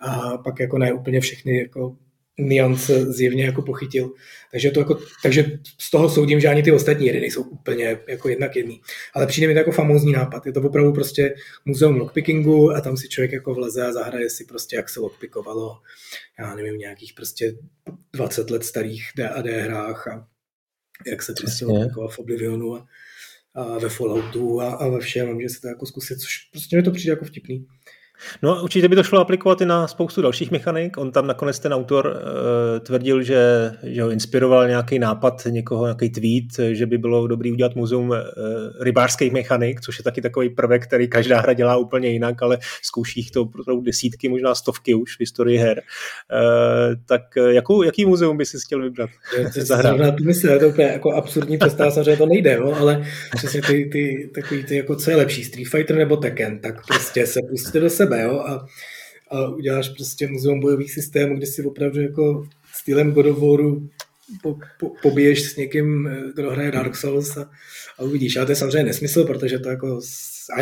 A pak jako ne úplně všechny jako niance zjevně jako pochytil. Takže, to jako, takže z toho soudím, že ani ty ostatní hry nejsou úplně jako jednak jedný. Ale přijde mi to jako famózní nápad. Je to opravdu prostě muzeum lockpickingu a tam si člověk jako vleze a zahraje si prostě, jak se lockpickovalo, já nevím, nějakých prostě 20 let starých D&D hrách a jak se prostě lockpickovalo v Oblivionu a, a ve Falloutu a, a ve všem, může se to jako zkusit, což prostě mi to přijde jako vtipný. No určitě by to šlo aplikovat i na spoustu dalších mechanik. On tam nakonec ten autor uh, tvrdil, že, že ho inspiroval nějaký nápad někoho, nějaký tweet, že by bylo dobrý udělat muzeum uh, rybářských mechanik, což je taky takový prvek, který každá hra dělá úplně jinak, ale zkouší jich to opravdu desítky, možná stovky už v historii her. Uh, tak jakou, jaký muzeum by si chtěl vybrat? [laughs] Zahrát myslím, je to úplně jako absurdní představa, samozřejmě to nejde, jo, ale přesně ty, ty, takový ty, jako co je lepší, Street Fighter nebo Tekken, tak prostě se pustíte do sebe sebe, jo, a, a uděláš prostě muzeum bojových systémů, kde si opravdu jako stylem God of Waru po, po, pobiješ s někým, kdo hraje Dark Souls a, a uvidíš. Ale to je samozřejmě nesmysl, protože to jako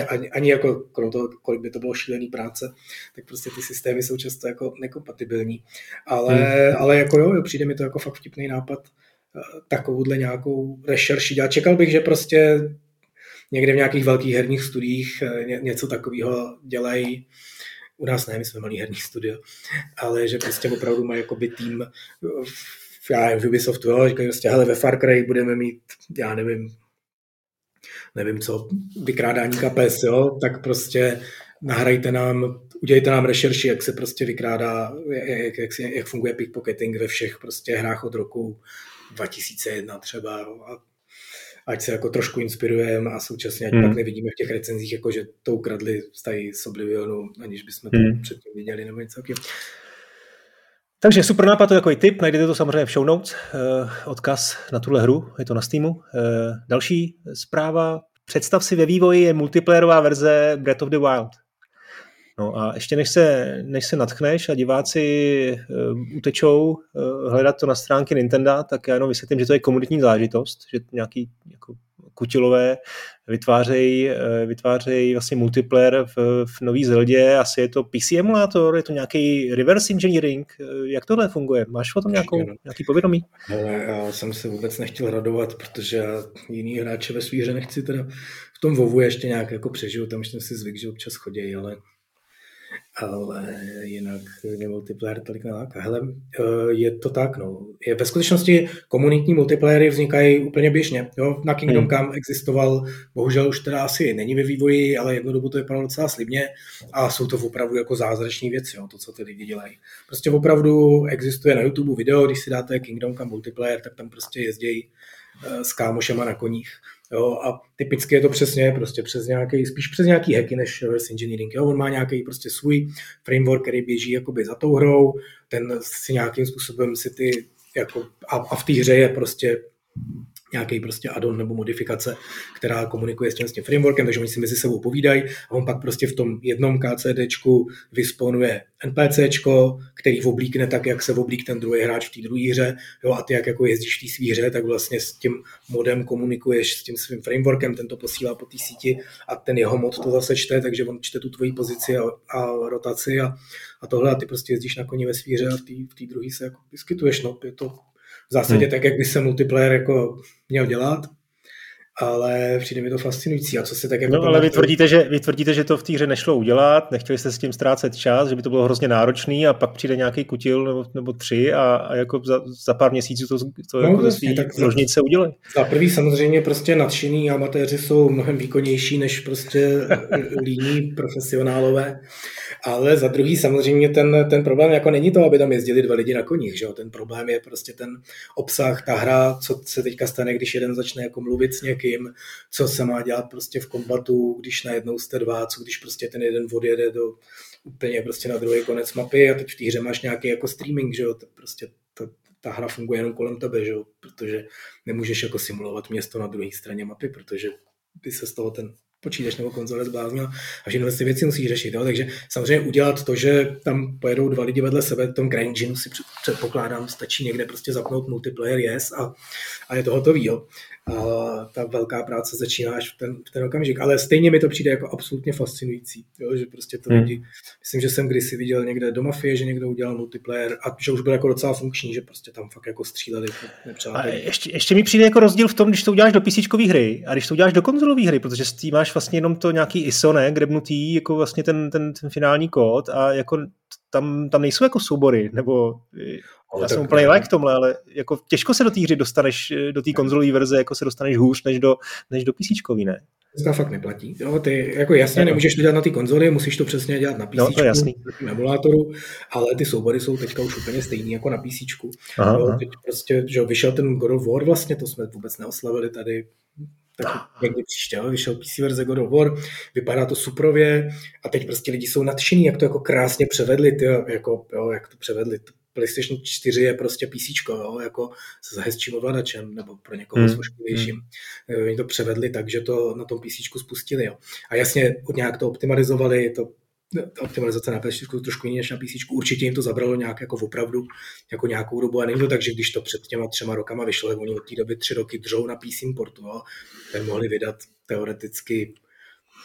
ani, ani jako krom toho, kolik by to bylo šílený práce, tak prostě ty systémy jsou často jako nekompatibilní. Ale, hmm. ale jako jo, jo, přijde mi to jako fakt vtipný nápad eh, takovouhle nějakou rešerši dělat. Čekal bych, že prostě někde v nějakých velkých herních studiích eh, ně, něco takového dělají. U nás ne, my jsme malý herní studio, ale že prostě opravdu mají jakoby tým v, já nevím, v Ubisoftu, jo, říkají prostě, hele, ve Far Cry budeme mít, já nevím, nevím co, vykrádání kapes, jo, tak prostě nahrajte nám, udělejte nám rešerši, jak se prostě vykrádá, jak, jak, jak funguje pickpocketing ve všech prostě hrách od roku 2001 třeba a ať se jako trošku inspirujeme a současně ať hmm. pak nevidíme v těch recenzích, jako že to ukradli z Oblivionu, aniž bychom to hmm. předtím viděli nebo něco takového. Takže super nápad, to je takový tip, najdete to samozřejmě v show notes, eh, odkaz na tuhle hru, je to na Steamu. Eh, další zpráva, představ si ve vývoji je multiplayerová verze Breath of the Wild. No a ještě než se, než se natchneš a diváci uh, utečou uh, hledat to na stránky Nintendo, tak já jenom vysvětlím, že to je komunitní zážitost, že nějaký jako kutilové vytvářejí, uh, vytvářejí vlastně multiplayer v, v nový Zeldě, asi je to PC emulátor, je to nějaký reverse engineering, jak tohle funguje? Máš o tom nějakou, nějaký povědomí? Ale já jsem se vůbec nechtěl radovat, protože já jiný hráče ve svých hře nechci teda v tom vovu ještě nějak jako přežiju, tam jsem si zvyk, že občas chodí, ale ale jinak mě multiplayer tolik neláká. Hele, eh, je to tak, no. Je, ve skutečnosti komunitní multiplayery vznikají úplně běžně. Jo? Na Kingdom hmm. Come existoval, bohužel už teda asi není ve vývoji, ale jednu dobu to vypadalo docela slibně a jsou to opravdu jako zázrační věci, jo, to, co ty lidi dělají. Prostě opravdu existuje na YouTube video, když si dáte Kingdom Come multiplayer, tak tam prostě jezdí eh, s kámošema na koních Jo, a typicky je to přesně prostě přes nějaký, spíš přes nějaký hacky než reverse engineering. Jo. On má nějaký prostě svůj framework, který běží jakoby za tou hrou, ten si nějakým způsobem si ty jako, a, a v té hře je prostě nějaký prostě add-on nebo modifikace, která komunikuje s tím, s tím frameworkem, takže oni si mezi sebou povídají a on pak prostě v tom jednom KCDčku vysponuje NPCčko, který oblíkne tak, jak se oblík ten druhý hráč v té druhé hře, jo, a ty jak jako jezdíš v té své hře, tak vlastně s tím modem komunikuješ s tím svým frameworkem, ten to posílá po té síti a ten jeho mod to zase čte, takže on čte tu tvoji pozici a, a rotaci a, a tohle. A ty prostě jezdíš na koni ve své hře a v té druhé se jako vyskytuješ, no, je to v zásadě hmm. tak, jak by se multiplayer jako měl dělat, ale přijde mi to fascinující. A co si tak jako no, ale vy tvrdíte, že, vy tvrdíte, že to v té hře nešlo udělat, nechtěli jste s tím ztrácet čas, že by to bylo hrozně náročný a pak přijde nějaký kutil nebo, nebo tři a, a jako za, za, pár měsíců to, to no, jako vlastně, tak ložnice udělají. Za prvý samozřejmě prostě nadšení amatéři jsou mnohem výkonnější než prostě [laughs] líní profesionálové, ale za druhý samozřejmě ten, ten problém jako není to, aby tam jezdili dva lidi na koních, že jo? ten problém je prostě ten obsah, ta hra, co se teďka stane, když jeden začne jako mluvit s někým, někým, co se má dělat prostě v kombatu, když najednou jste dva, co když prostě ten jeden odjede do úplně prostě na druhý konec mapy a teď v té hře máš nějaký jako streaming, že jo, to prostě to, ta hra funguje jenom kolem tebe, že jo, protože nemůžeš jako simulovat město na druhé straně mapy, protože by se z toho ten počítač nebo konzole zbláznil a všechny ty věci musí řešit. Jo? Takže samozřejmě udělat to, že tam pojedou dva lidi vedle sebe, tom CryEngine si předpokládám, stačí někde prostě zapnout multiplayer yes a, a je to hotový. Jo? A ta velká práce začíná až v ten, v ten okamžik. Ale stejně mi to přijde jako absolutně fascinující, jo? že prostě to hmm. lidi, myslím, že jsem kdysi viděl někde do Mafie, že někdo udělal multiplayer a že už byl jako docela funkční, že prostě tam fakt jako stříleli A ještě, ještě mi přijde jako rozdíl v tom, když to uděláš do PC hry a když to uděláš do konzolové hry, protože s tím máš vlastně jenom to nějaký ISO, ne, grebnutý, jako vlastně ten, ten, ten finální kód a jako tam, tam nejsou jako soubory, nebo já jsem úplně like tomhle, ale jako těžko se do té hry dostaneš, do té konzolové verze, jako se dostaneš hůř než do, než do PC, ne? To fakt neplatí. Jo, ty jako jasně no. nemůžeš to dělat na ty konzoli, musíš to přesně dělat na PC, no, to jasný. na emulátoru, ale ty soubory jsou teďka už úplně stejný jako na PC. Aha, jo, teď prostě, že vyšel ten God of War vlastně, to jsme vůbec neoslavili tady tak někdy příště, jo, vyšel PC verze God of War, vypadá to suprově a teď prostě lidi jsou nadšení, jak to jako krásně převedli, ty, jako, jo, jak to převedli, PlayStation 4 je prostě PC, jo, jako s hezčím ovladačem, nebo pro někoho hmm. složitějším. Hmm. Oni to převedli tak, že to na tom PC spustili. Jo. A jasně nějak to optimalizovali, to ta optimalizace na PS4 trošku jiný než na PC. Určitě jim to zabralo nějak jako opravdu jako nějakou dobu a není to tak, že když to před těma třema rokama vyšlo, tak oni od té doby tři roky držou na PC importu, jo, tak mohli vydat teoreticky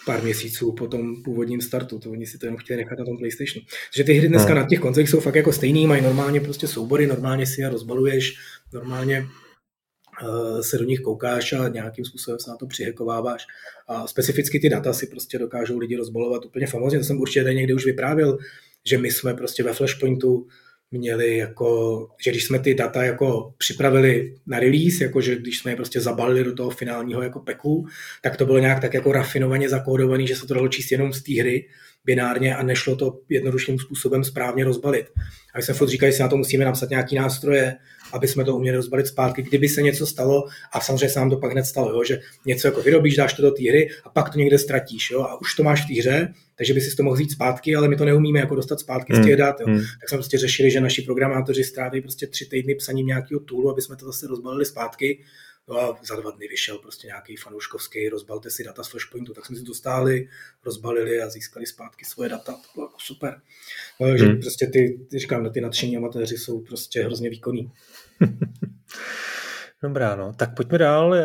pár měsíců po tom původním startu. To oni si to jenom chtěli nechat na tom PlayStationu. Takže ty hry dneska no. na těch konzolích jsou fakt jako stejný, mají normálně prostě soubory, normálně si je rozbaluješ, normálně uh, se do nich koukáš a nějakým způsobem se na to přihekováváš. A specificky ty data si prostě dokážou lidi rozbalovat úplně famozně. To jsem určitě někdy už vyprávěl, že my jsme prostě ve Flashpointu měli jako, že když jsme ty data jako připravili na release, jako že když jsme je prostě zabalili do toho finálního jako peku, tak to bylo nějak tak jako rafinovaně zakódovaný, že se to dalo číst jenom z té hry binárně a nešlo to jednodušším způsobem správně rozbalit. A my jsme furt říkali, že si na to musíme napsat nějaký nástroje, aby jsme to uměli rozbalit zpátky, kdyby se něco stalo, a samozřejmě se nám to pak hned stalo, jo, že něco jako vyrobíš, dáš to do té hry a pak to někde ztratíš, jo, a už to máš v té hře, takže by si to mohl vzít zpátky, ale my to neumíme jako dostat zpátky z těch hmm, dat. Jo. Hmm. Tak jsme prostě řešili, že naši programátoři stráví prostě tři týdny psaním nějakého toolu, aby jsme to zase rozbalili zpátky. No a za dva dny vyšel prostě nějaký fanouškovský, rozbalte si data z Flashpointu, tak jsme si to stáli, rozbalili a získali zpátky svoje data, to bylo jako super. No, takže hmm. prostě ty, ty, říkám, ty nadšení amatéři jsou prostě hrozně výkonní. [laughs] Dobrá, no, tak pojďme dál.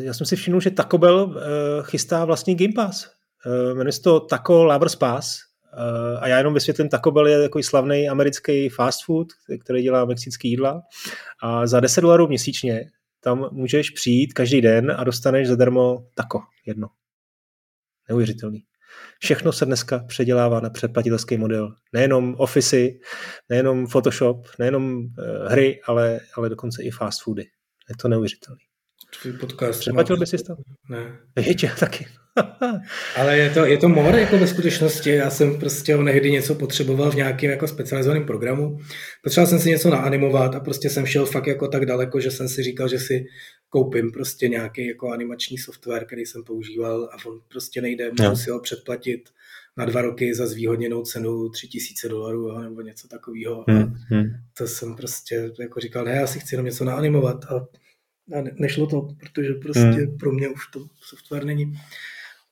Já jsem si všiml, že Taco Bell uh, chystá vlastní Game Pass. Uh, jmenuje se to Taco Lovers Pass. Uh, a já jenom vysvětlím, Taco Bell je takový slavný americký fast food, který dělá mexický jídla. A za 10 dolarů měsíčně tam můžeš přijít každý den a dostaneš zadarmo tako jedno. Neuvěřitelný. Všechno se dneska předělává na předplatitelský model. Nejenom Office, nejenom Photoshop, nejenom uh, hry, ale, ale dokonce i fast foody. Je to neuvěřitelný. Tvůj podcast. Bys si to? Ne. Jeďte, taky. [laughs] Ale je to, je to mor jako ve skutečnosti. Já jsem prostě onehdy něco potřeboval v nějakém jako specializovaném programu. Potřeboval jsem si něco naanimovat a prostě jsem šel fakt jako tak daleko, že jsem si říkal, že si koupím prostě nějaký jako animační software, který jsem používal a on prostě nejde, můžu no. si ho předplatit na dva roky za zvýhodněnou cenu 3000 dolarů nebo něco takového. Hmm, hmm. To jsem prostě jako říkal, ne, já si chci jenom něco naanimovat a, a nešlo to, protože prostě hmm. pro mě už to software není.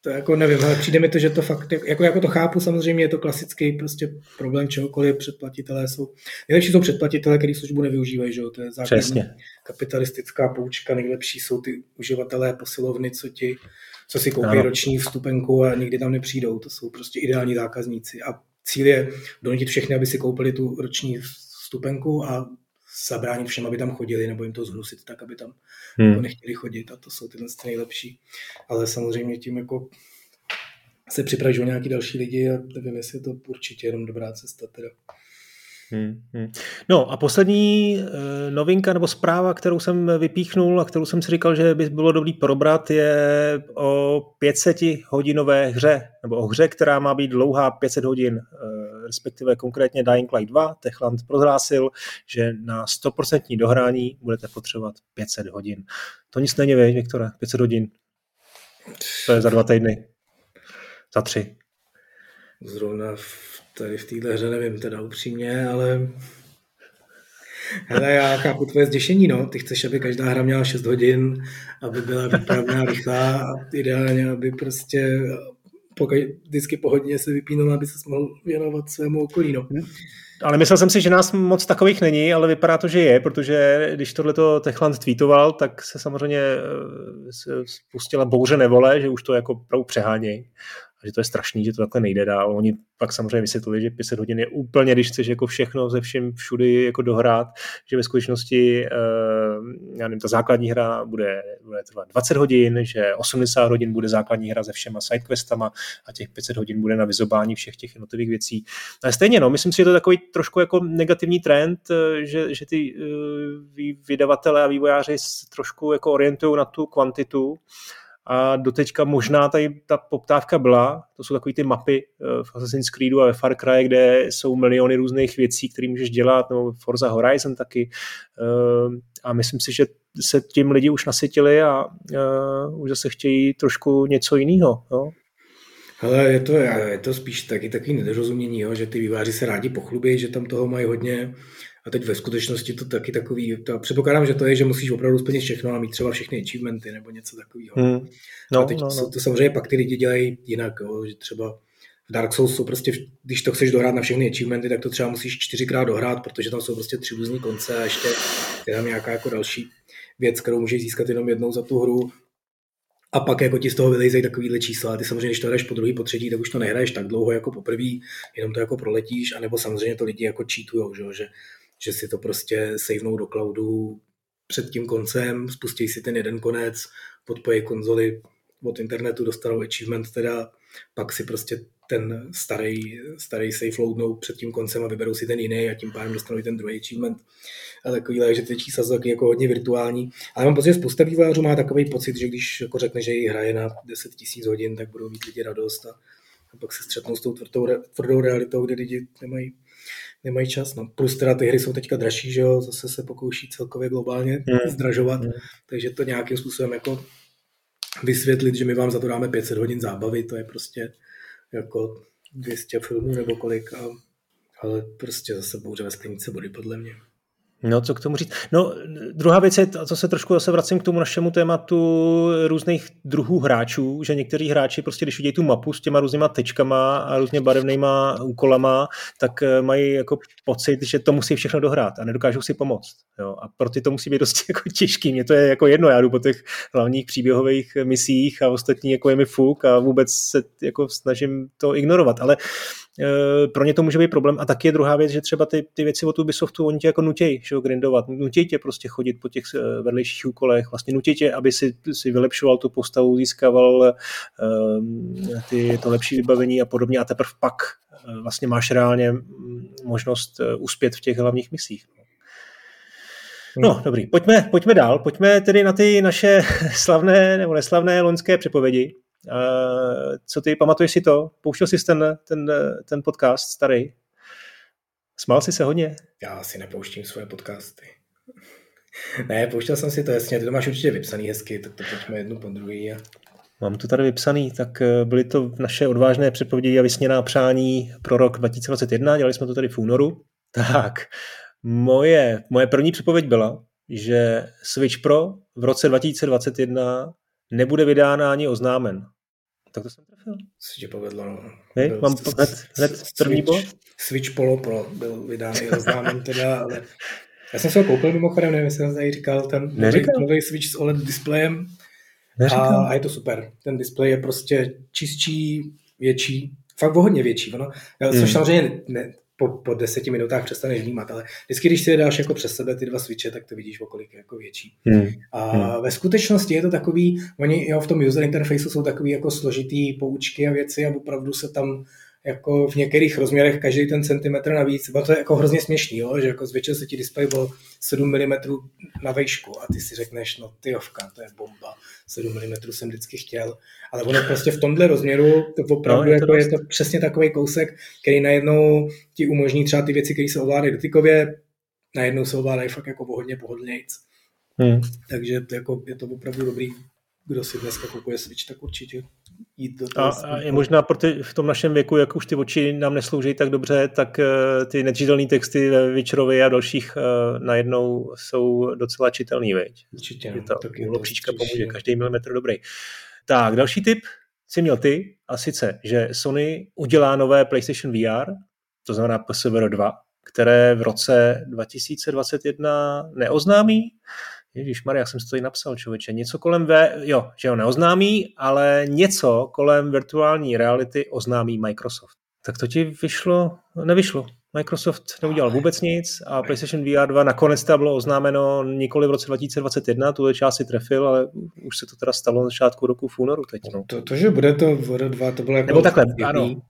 To jako nevím, ale přijde mi to, že to fakt, jako, jako to chápu, samozřejmě je to klasický prostě problém čehokoliv, předplatitelé jsou, nejlepší jsou předplatitelé, kteří službu nevyužívají, že jo, to je základní kapitalistická poučka, nejlepší jsou ty uživatelé posilovny, co ti, co si koupí ano. roční vstupenku a nikdy tam nepřijdou, to jsou prostě ideální zákazníci a cíl je donutit všechny, aby si koupili tu roční vstupenku a zabránit všem, aby tam chodili, nebo jim to zhnusit tak, aby tam hmm. jako nechtěli chodit a to jsou tyhle nejlepší. Ale samozřejmě tím jako se připravit o nějaký další lidi a nevím, jestli je to určitě jenom dobrá cesta teda. Hmm, hmm. No a poslední e, novinka nebo zpráva, kterou jsem vypíchnul a kterou jsem si říkal, že by bylo dobrý probrat, je o 500 hodinové hře, nebo o hře, která má být dlouhá 500 hodin, e, respektive konkrétně Dying Light 2. Techland prohlásil, že na 100% dohrání budete potřebovat 500 hodin. To nic není, vej, Viktore, 500 hodin. To je za dva týdny. Za tři. Zrovna v tady v téhle hře nevím teda upřímně, ale Hele, já chápu tvoje zděšení, no. Ty chceš, aby každá hra měla 6 hodin, aby byla výpravná, rychlá a ideálně, aby prostě pokud vždycky po hodině se vypínul, aby se mohl věnovat svému okolí, no. Ale myslel jsem si, že nás moc takových není, ale vypadá to, že je, protože když tohleto Techland tweetoval, tak se samozřejmě eh, spustila bouře nevole, že už to jako pro přehánějí a že to je strašný, že to takhle nejde dál. Oni pak samozřejmě vysvětlili, že 500 hodin je úplně, když chceš jako všechno ze všem všudy jako dohrát, že ve skutečnosti uh, já nevím, ta základní hra bude, bude trvat 20 hodin, že 80 hodin bude základní hra se všema sidequestama a těch 500 hodin bude na vyzobání všech těch jednotlivých věcí. Ale stejně, no, myslím si, že to je takový trošku jako negativní trend, eh, že, že ty uh, vydavatelé a vývojáři trošku jako orientují na tu kvantitu a doteďka možná tady ta poptávka byla, to jsou takové ty mapy eh, v Assassin's Creedu a ve Far Cry, kde jsou miliony různých věcí, které můžeš dělat, nebo Forza Horizon taky eh, a myslím si, že se tím lidi už nasytili a uh, už zase chtějí trošku něco jiného. Jo? Ale je to, je to spíš taky takový nedorozumění, jo, že ty výváři se rádi pochlubí, že tam toho mají hodně a teď ve skutečnosti to taky takový, to, předpokládám, že to je, že musíš opravdu splnit všechno a mít třeba všechny achievementy nebo něco takového. Hmm. No, a teď no, no. To, samozřejmě pak ty lidi dělají jinak, jo, že třeba v Dark Souls jsou prostě, když to chceš dohrát na všechny achievementy, tak to třeba musíš čtyřikrát dohrát, protože tam jsou prostě tři různý konce a ještě je tam nějaká jako další věc, kterou můžeš získat jenom jednou za tu hru. A pak jako ti z toho vylejzají takovýhle čísla. A ty samozřejmě, když to hraješ po druhý, po třetí, tak už to nehraješ tak dlouho jako po prvý, jenom to jako proletíš, anebo samozřejmě to lidi jako cheatujou, že, že že si to prostě savenou do cloudu před tím koncem, spustí si ten jeden konec, podpojí konzoli od internetu, dostanou achievement teda, pak si prostě ten starý, starý safe loadnou před tím koncem a vyberou si ten jiný a tím pádem dostanou i ten druhý achievement. A takový, že ty čísla jsou taky jako hodně virtuální. Ale mám pocit, že spousta vývojářů má takový pocit, že když jako řekne, že ji hraje na 10 000 hodin, tak budou mít lidi radost a, a pak se střetnou s tou tvrdou, tvrdou realitou, kde lidi nemají nemají čas. No. Plus teda ty hry jsou teďka dražší, že jo, zase se pokouší celkově globálně mm. zdražovat, mm. takže to nějakým způsobem jako vysvětlit, že my vám za to dáme 500 hodin zábavy, to je prostě jako 200 filmů nebo kolik, a, ale prostě zase bouře ve sklenice body podle mě. No, co k tomu říct? No, druhá věc je, co se trošku zase vracím k tomu našemu tématu různých druhů hráčů, že někteří hráči prostě, když vidějí tu mapu s těma různýma tečkama a různě barevnýma úkolama, tak eh, mají jako pocit, že to musí všechno dohrát a nedokážou si pomoct. Jo? A pro ty to musí být dost [laughs] jako těžký. Mně to je jako jedno, já jdu po těch hlavních příběhových misích a ostatní jako je mi fuk a vůbec se jako snažím to ignorovat. Ale Eh, pro ně to může být problém. A taky je druhá věc, že třeba ty, ty věci od Ubisoftu, oni tě jako nutějí, že grindovat, nutějí tě prostě chodit po těch eh, vedlejších úkolech, vlastně nutějí tě, aby si, si vylepšoval tu postavu, získával um, ty, to lepší vybavení a podobně a teprve pak vlastně máš reálně mm, možnost uspět v těch hlavních misích. No, hmm. dobrý. Pojďme, pojďme dál. Pojďme tedy na ty naše [laughs] slavné nebo neslavné loňské přepovědi. Uh, co ty, pamatuješ si to? Pouštěl jsi ten, ten, ten podcast starý? Smál jsi se hodně? Já si nepouštím svoje podcasty. [laughs] ne, pouštěl jsem si to, jasně, ty to máš určitě vypsaný hezky, tak to pojďme jednu po druhý. A... Mám to tady vypsaný, tak eh, byly to naše odvážné předpovědi a vysněná přání pro rok 2021, dělali jsme to tady v únoru. Tak, moje, moje první předpověď byla, že Switch Pro v roce 2021 nebude vydána ani oznámen. Tak to jsem trefil. Se ti povedlo, no. Hej, mám hned, hned první bod? Switch Polo Pro byl vydán i oznámen teda, ale já jsem se ho koupil mimochodem, nevím, jestli jsem tady říkal, ten nový Switch s OLED displejem a, a, je to super. Ten displej je prostě čistší, větší, fakt o hodně větší. Ono, což hmm. samozřejmě ne, po, po deseti minutách přestaneš vnímat, ale vždycky, když si je dáš jako přes sebe ty dva switche, tak to vidíš o kolik jako větší. Hmm. A hmm. ve skutečnosti je to takový, oni jo, v tom user interfaceu jsou takový jako složitý poučky a věci a opravdu se tam jako v některých rozměrech každý ten centimetr navíc. Bylo to je jako hrozně směšný, jo? že jako zvětšil se ti displej o 7 mm na vejšku a ty si řekneš, no ty jovka, to je bomba, 7 mm jsem vždycky chtěl. Ale ono prostě v tomhle rozměru to opravdu no, je, to jako je to přesně takový kousek, který najednou ti umožní třeba ty věci, které se ovládají dotykově, najednou se ovládají fakt jako hodně pohodlnějc. Hmm. Takže to jako, je to opravdu dobrý kdo si dneska kupuje Switch, tak určitě jít do toho. A, a je možná pro ty, v tom našem věku, jak už ty oči nám neslouží tak dobře, tak uh, ty nečitelné texty ve Witcherovi a dalších uh, najednou jsou docela čitelný, veď? Určitě. Je to, lopříčka pomůže, každý milimetr dobrý. Tak, další tip si měl ty, a sice, že Sony udělá nové PlayStation VR, to znamená PSVR 2, které v roce 2021 neoznámí, Ježíš Maria, já jsem si to tady napsal, člověče. Něco kolem, v, jo, že ho neoznámí, ale něco kolem virtuální reality oznámí Microsoft. Tak to ti vyšlo, nevyšlo. Microsoft neudělal vůbec nic a PlayStation VR 2 nakonec to bylo oznámeno nikoli v roce 2021, tu část si trefil, ale už se to teda stalo na začátku roku v únoru teď. No. To, to, že bude to VR 2, to bylo jako... Nebo takhle, ano.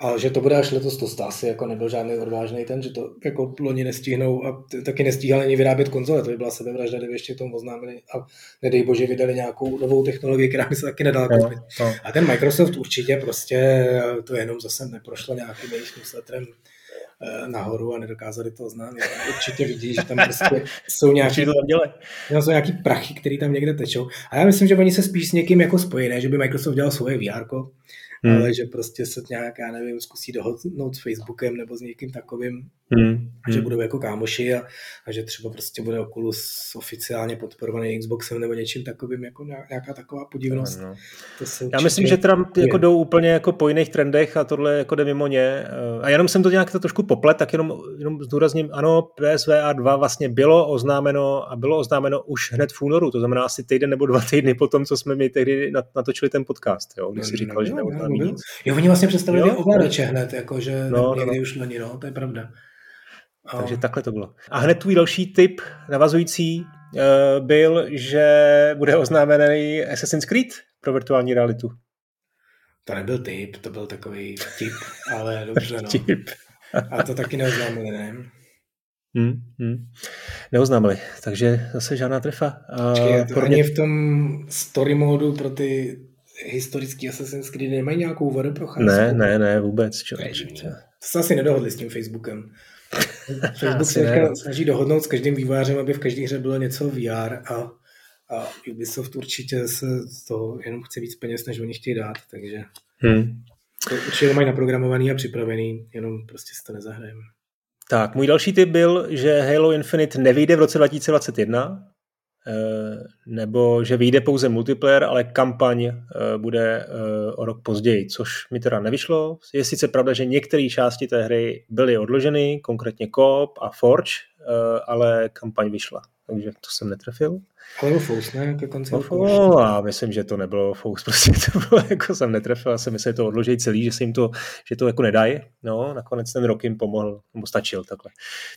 A že to bude až letos, to asi jako nebyl žádný odvážný ten, že to jako loni nestihnou a taky nestíhali ani vyrábět konzole, to by byla sebevražda, kdyby ještě tomu oznámili a nedej bože vydali nějakou novou technologii, která by se taky nedala koupit. No, no. A ten Microsoft určitě prostě to jenom zase neprošlo nějakým jejich newsletterem eh, nahoru a nedokázali to oznámit. Určitě vidí, že tam prostě [laughs] jsou nějaký, tam jsou nějaký prachy, které tam někde tečou. A já myslím, že oni se spíš s někým jako spojí, ne? že by Microsoft dělal svoje VR, hmm. ale že prostě se nějak, já nevím, zkusí dohodnout s Facebookem nebo s někým takovým, hmm. že budou jako kámoši a, a že třeba prostě bude Oculus oficiálně podporovaný Xboxem nebo něčím takovým, jako nějaká taková podivnost. No, no. To se já myslím, že teda jako jdou úplně jako po jiných trendech a tohle jako jde mimo ně. A jenom jsem to nějak to trošku poplet, tak jenom, jenom zdůrazním, ano, PSVR 2 vlastně bylo oznámeno a bylo oznámeno už hned v únoru, to znamená asi týden nebo dva týdny po tom, co jsme mi tehdy natočili ten podcast, jo, když si říkal, no, že neoznámí nic. Jo, oni vlastně představili ovladače hned, jako, že no, někdy no. už není, no, to je pravda. Takže takhle to bylo. A hned tvůj další tip navazující uh, byl, že bude oznámený Assassin's Creed pro virtuální realitu. To nebyl tip, to byl takový tip, ale [laughs] dobře, no. tip. A to taky neoznámili, ne? Hmm, hmm. Neoznámili, takže zase žádná trefa. A Počkej, to ani v tom story modu pro ty historický Assassin's Creed nemají nějakou vodu procházku? Ne, ne, ne, vůbec. Člověče. To se asi nedohodli s tím Facebookem. [laughs] Facebook se teďka snaží dohodnout s každým vývojářem, aby v každé hře bylo něco VR a, a Ubisoft určitě se z toho jenom chce víc peněz, než oni chtějí dát, takže hmm. to určitě mají naprogramovaný a připravený, jenom prostě si to nezahrajeme. Tak, můj další tip byl, že Halo Infinite nevyjde v roce 2021, Eh, nebo že vyjde pouze multiplayer, ale kampaň eh, bude eh, o rok později, což mi teda nevyšlo. Je sice pravda, že některé části té hry byly odloženy, konkrétně Coop a Forge, ale kampaň vyšla, takže to jsem netrefil. Ale o Fous, ne? Ke konci no, a myslím, že to nebylo Fous, [laughs] prostě to bylo, jako jsem netrefil, já jsem myslel, že to odloží celý, že se jim to, že to jako nedají. No, nakonec ten rok jim pomohl, nebo stačil takhle.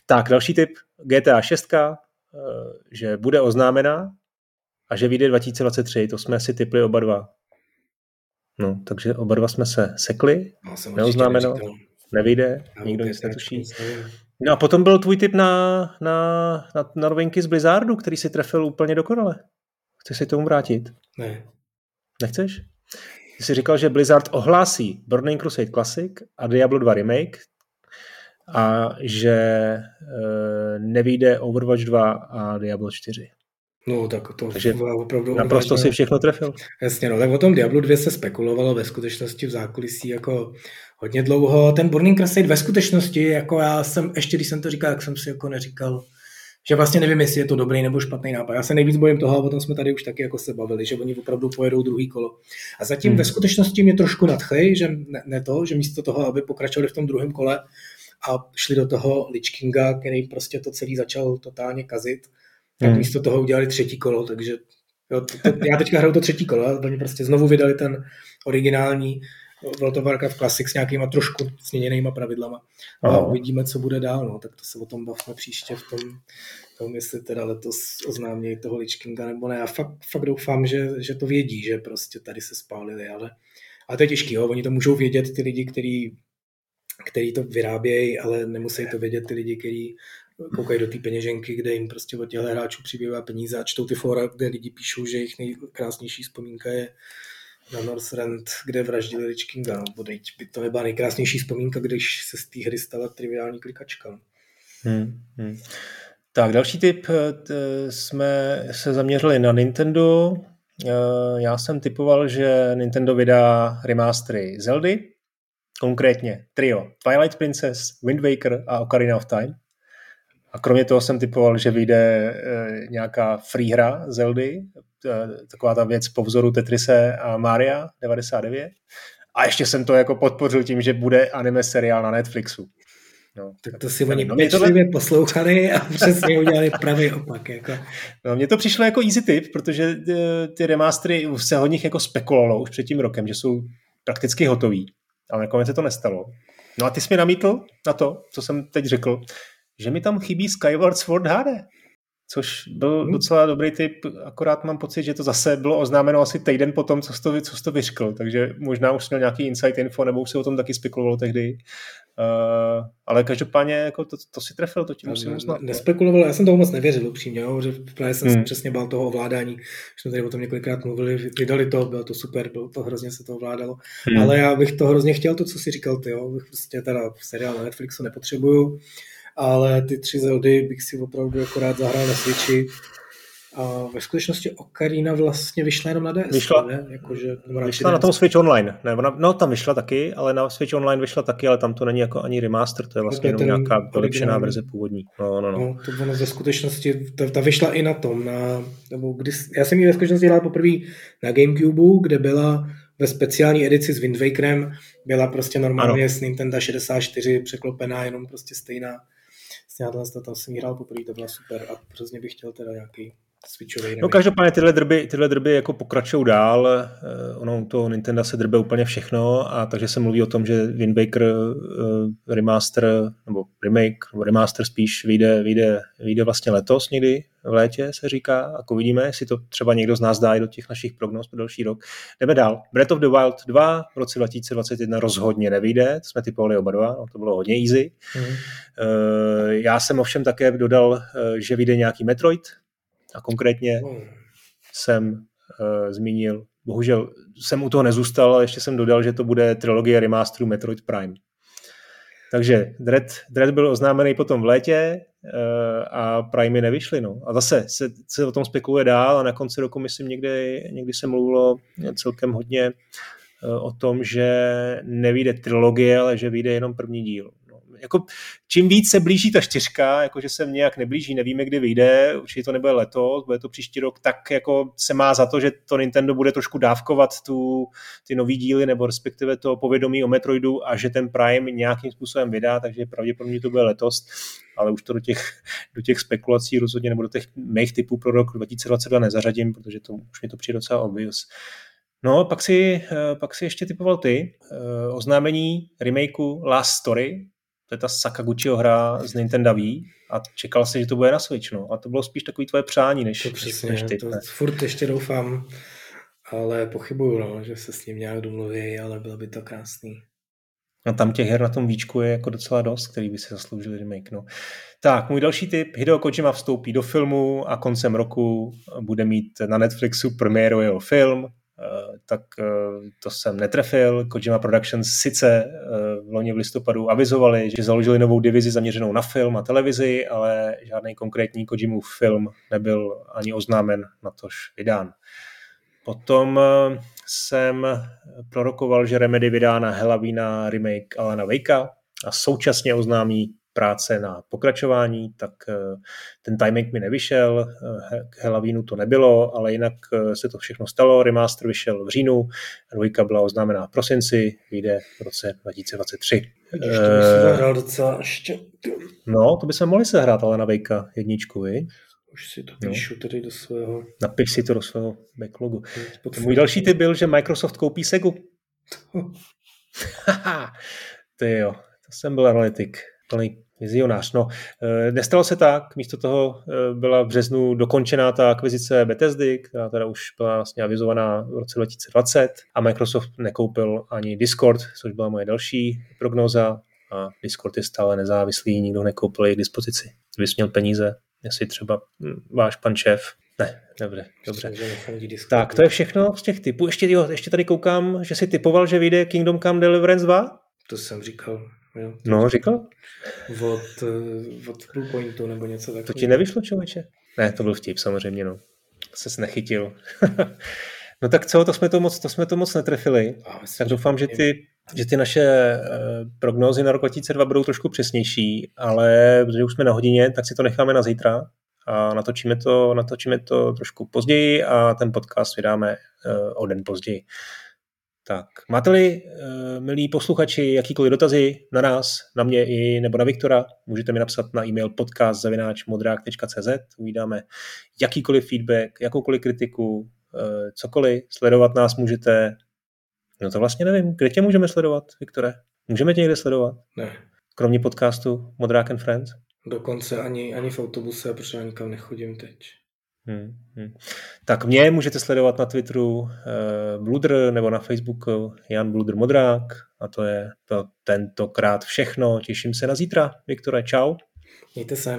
Tak, další tip, GTA 6, Eh, že bude oznámena a že vyjde 2023, to jsme si typli oba dva. No, takže oba dva jsme se sekli, no, neoznámeno, nevyjde, no, nikdo nic netuší. No a potom byl tvůj tip na, na, na, na novinky z Blizzardu, který si trefil úplně dokonale. Chceš si tomu vrátit? Ne. Nechceš? Ty jsi říkal, že Blizzard ohlásí Burning Crusade Classic a Diablo 2 Remake, a že e, nevíde Overwatch 2 a Diablo 4. No, tak to Takže opravdu... Naprosto si všechno trefil. Jasně, no, tak o tom Diablo 2 se spekulovalo ve skutečnosti v zákulisí jako hodně dlouho. Ten Burning Crusade ve skutečnosti, jako já jsem, ještě když jsem to říkal, tak jsem si jako neříkal, že vlastně nevím, jestli je to dobrý nebo špatný nápad. Já se nejvíc bojím toho, a o tom jsme tady už taky jako se bavili, že oni opravdu pojedou druhý kolo. A zatím hmm. ve skutečnosti mě trošku nadchly, že ne, ne, to, že místo toho, aby pokračovali v tom druhém kole, a šli do toho Lich Kinga, který prostě to celý začal totálně kazit, tak hmm. místo toho udělali třetí kolo, takže jo, to, to, já teďka hraju to třetí kolo, oni prostě znovu vydali ten originální World of Warcraft Classic s nějakýma trošku změněnýma pravidlama. A Aha. uvidíme, co bude dál, no, tak to se o tom bavíme příště v tom, tom jestli teda letos oznámějí toho Lich Kinga nebo ne. Já fakt, fakt doufám, že, že to vědí, že prostě tady se spálili, ale, ale to je těžký, jo? oni to můžou vědět ty lidi, který, který to vyrábějí, ale nemusí to vědět ty lidi, kteří koukají do té peněženky, kde jim prostě od těchto hráčů přibývá peníze a čtou ty fora, kde lidi píšou, že jejich nejkrásnější vzpomínka je na Northrend, kde vraždili Lich Kinga, no, by to nebyla nejkrásnější vzpomínka, když se z té hry stala triviální klikačka. Hmm, hmm. Tak další tip, eh, jsme se zaměřili na Nintendo. Eh, já jsem typoval, že Nintendo vydá remastery Zeldy, konkrétně trio Twilight Princess, Wind Waker a Ocarina of Time. A kromě toho jsem typoval, že vyjde e, nějaká free hra Zeldy, e, taková ta věc po vzoru Tetrise a Maria 99. A ještě jsem to jako podpořil tím, že bude anime seriál na Netflixu. No, tak to si oni no, pečlivě tohle... poslouchali a přesně udělali pravý opak. Jako. No, mně to přišlo jako easy tip, protože e, ty remastery se hodně jako spekulovalo už před tím rokem, že jsou prakticky hotový, ale nakonec se to nestalo. No a ty jsi mi namítl na to, co jsem teď řekl, že mi tam chybí Skyward Sword HD. Což byl hmm. docela dobrý tip, akorát mám pocit, že to zase bylo oznámeno asi týden po tom, co jsi to, co jsi to vyřkl, takže možná už měl nějaký insight info, nebo už si o tom taky spekuloval tehdy. Uh, ale každopádně jako to, to si trefil, to ti musím uznat. Nespekuloval, já jsem toho moc nevěřil upřímně, jo, že právě jsem hmm. přesně bál toho ovládání, že jsme tady o tom několikrát mluvili, vydali to, bylo to super, bylo to hrozně se to ovládalo, hmm. ale já bych to hrozně chtěl, to, co si říkal ty, jo, bych prostě teda seriál na Netflixu nepotřebuju, ale ty tři Zeldy bych si opravdu akorát zahrál na Switchi. A ve skutečnosti Ocarina vlastně vyšla jenom na DS, vyšla, ne? Jako, že vyšla na tom Switch Online. Ne, ona, no tam vyšla taky, ale na Switch Online vyšla taky, ale tam to není jako ani remaster, to je vlastně jenom nějaká vylepšená verze původní. No, no, no. no to ono ve skutečnosti, ta, ta, vyšla i na tom, na, nebo kdy, já jsem ji ve skutečnosti hrál poprvé na Gamecube, kde byla ve speciální edici s Wind Wakerem, byla prostě normálně ano. s Nintendo 64 překlopená, jenom prostě stejná vlastně to tam jsem hrál poprvé, to byla super a hrozně bych chtěl teda nějaký switchový. No každopádně tyhle drby, tyhle drby jako pokračují dál, uh, ono toho Nintendo se drbe úplně všechno a takže se mluví o tom, že Wind Waker uh, remaster, nebo remake, nebo remaster spíš vyjde, vyjde, vyjde vlastně letos někdy v létě se říká, jako vidíme, jestli to třeba někdo z nás dá i do těch našich prognóz pro další rok. Jdeme dál. Breath of the Wild 2 v roce 2021 rozhodně nevyjde, to jsme typovali oba dva, no, to bylo hodně easy. Mm. Uh, já jsem ovšem také dodal, že vyjde nějaký Metroid, a konkrétně jsem uh, zmínil, bohužel jsem u toho nezůstal, ale ještě jsem dodal, že to bude trilogie remasteru Metroid Prime. Takže Dread, Dread byl oznámený potom v létě uh, a Prime nevyšly. No. A zase se, se o tom spekuluje dál a na konci roku, myslím, někdy, někdy se mluvilo celkem hodně uh, o tom, že nevíde trilogie, ale že vyjde jenom první díl jako čím víc se blíží ta čtyřka, jakože se nějak neblíží, nevíme, kdy vyjde, určitě to nebude letos, bude to příští rok, tak jako se má za to, že to Nintendo bude trošku dávkovat tu, ty nový díly, nebo respektive to povědomí o Metroidu a že ten Prime nějakým způsobem vydá, takže pravděpodobně to bude letos, ale už to do těch, do těch spekulací rozhodně nebo do těch mých typů pro rok 2022 nezařadím, protože to už mi to přijde docela obvious. No, pak si, pak si ještě typoval ty eh, oznámení remakeu Last Story, to je ta Sakaguchiho hra z Nintendo Wii a čekal si, že to bude na Switch, no. A to bylo spíš takový tvoje přání, než, to přesně, než ty. To ne. furt ještě doufám, ale pochybuju, no, že se s ním nějak domluví, ale bylo by to krásný. A tam těch her na tom víčku je jako docela dost, který by si zasloužili remake. No. Tak, můj další tip. Hideo Kojima vstoupí do filmu a koncem roku bude mít na Netflixu premiéru jeho film, tak eh, to jsem netrefil. Kojima Productions sice eh, v loni v listopadu avizovali, že založili novou divizi zaměřenou na film a televizi, ale žádný konkrétní Kojimův film nebyl ani oznámen, na tož vydán. Potom jsem prorokoval, že Remedy vydá na Halloweena remake Alana Wakea a současně oznámí práce na pokračování, tak eh, ten timing mi nevyšel, eh, k Halloweenu to nebylo, ale jinak eh, se to všechno stalo, remaster vyšel v říjnu, dvojka byla oznámená v prosinci, vyjde v roce 2023. Vidíš, to docela ještě. No, to bychom mohli sehrát, ale na Vejka jedničku, vy? Už si to no. píšu no. tady do svého... Napiš si to do svého backlogu. Můj další tip byl, že Microsoft koupí Segu. [laughs] Ty jo, to jsem byl analytik, plný vizionář. No, eh, nestalo se tak, místo toho eh, byla v březnu dokončená ta akvizice Bethesdy, která teda už byla vlastně avizovaná v roce 2020 a Microsoft nekoupil ani Discord, což byla moje další prognóza a Discord je stále nezávislý, nikdo nekoupil jej k dispozici. Kdybys měl peníze, jestli třeba hm, váš pan šéf ne, dobře, dobře. Tak, to je všechno z těch typů. Ještě, jo, ještě tady koukám, že si typoval, že vyjde Kingdom Come Deliverance 2? To jsem říkal. Jo. No, říkal? Od, eh, od Pointu nebo něco takového. To ti nevyšlo, člověče? Ne, to byl vtip, samozřejmě, no. Se nechytil. [laughs] no tak co, to jsme to moc, to jsme to moc netrefili. myslím, tak doufám, že ty, že ty naše uh, prognózy na rok 2002 budou trošku přesnější, ale protože už jsme na hodině, tak si to necháme na zítra a natočíme to, natočíme to trošku později a ten podcast vydáme uh, o den později. Tak, máte-li, uh, milí posluchači, jakýkoliv dotazy na nás, na mě i nebo na Viktora, můžete mi napsat na e-mail podcast.modrák.cz, uvídáme jakýkoliv feedback, jakoukoliv kritiku, uh, cokoliv, sledovat nás můžete, no to vlastně nevím, kde tě můžeme sledovat, Viktore? Můžeme tě někde sledovat? Ne. Kromě podcastu Modrák and Friends? Dokonce ani, ani v autobuse, protože nikam nechodím teď. Hmm, hmm. Tak mě můžete sledovat na Twitteru uh, Bludr nebo na Facebooku Jan Bludr Modrák a to je to tentokrát všechno. Těším se na zítra. Viktore, čau. Mějte se.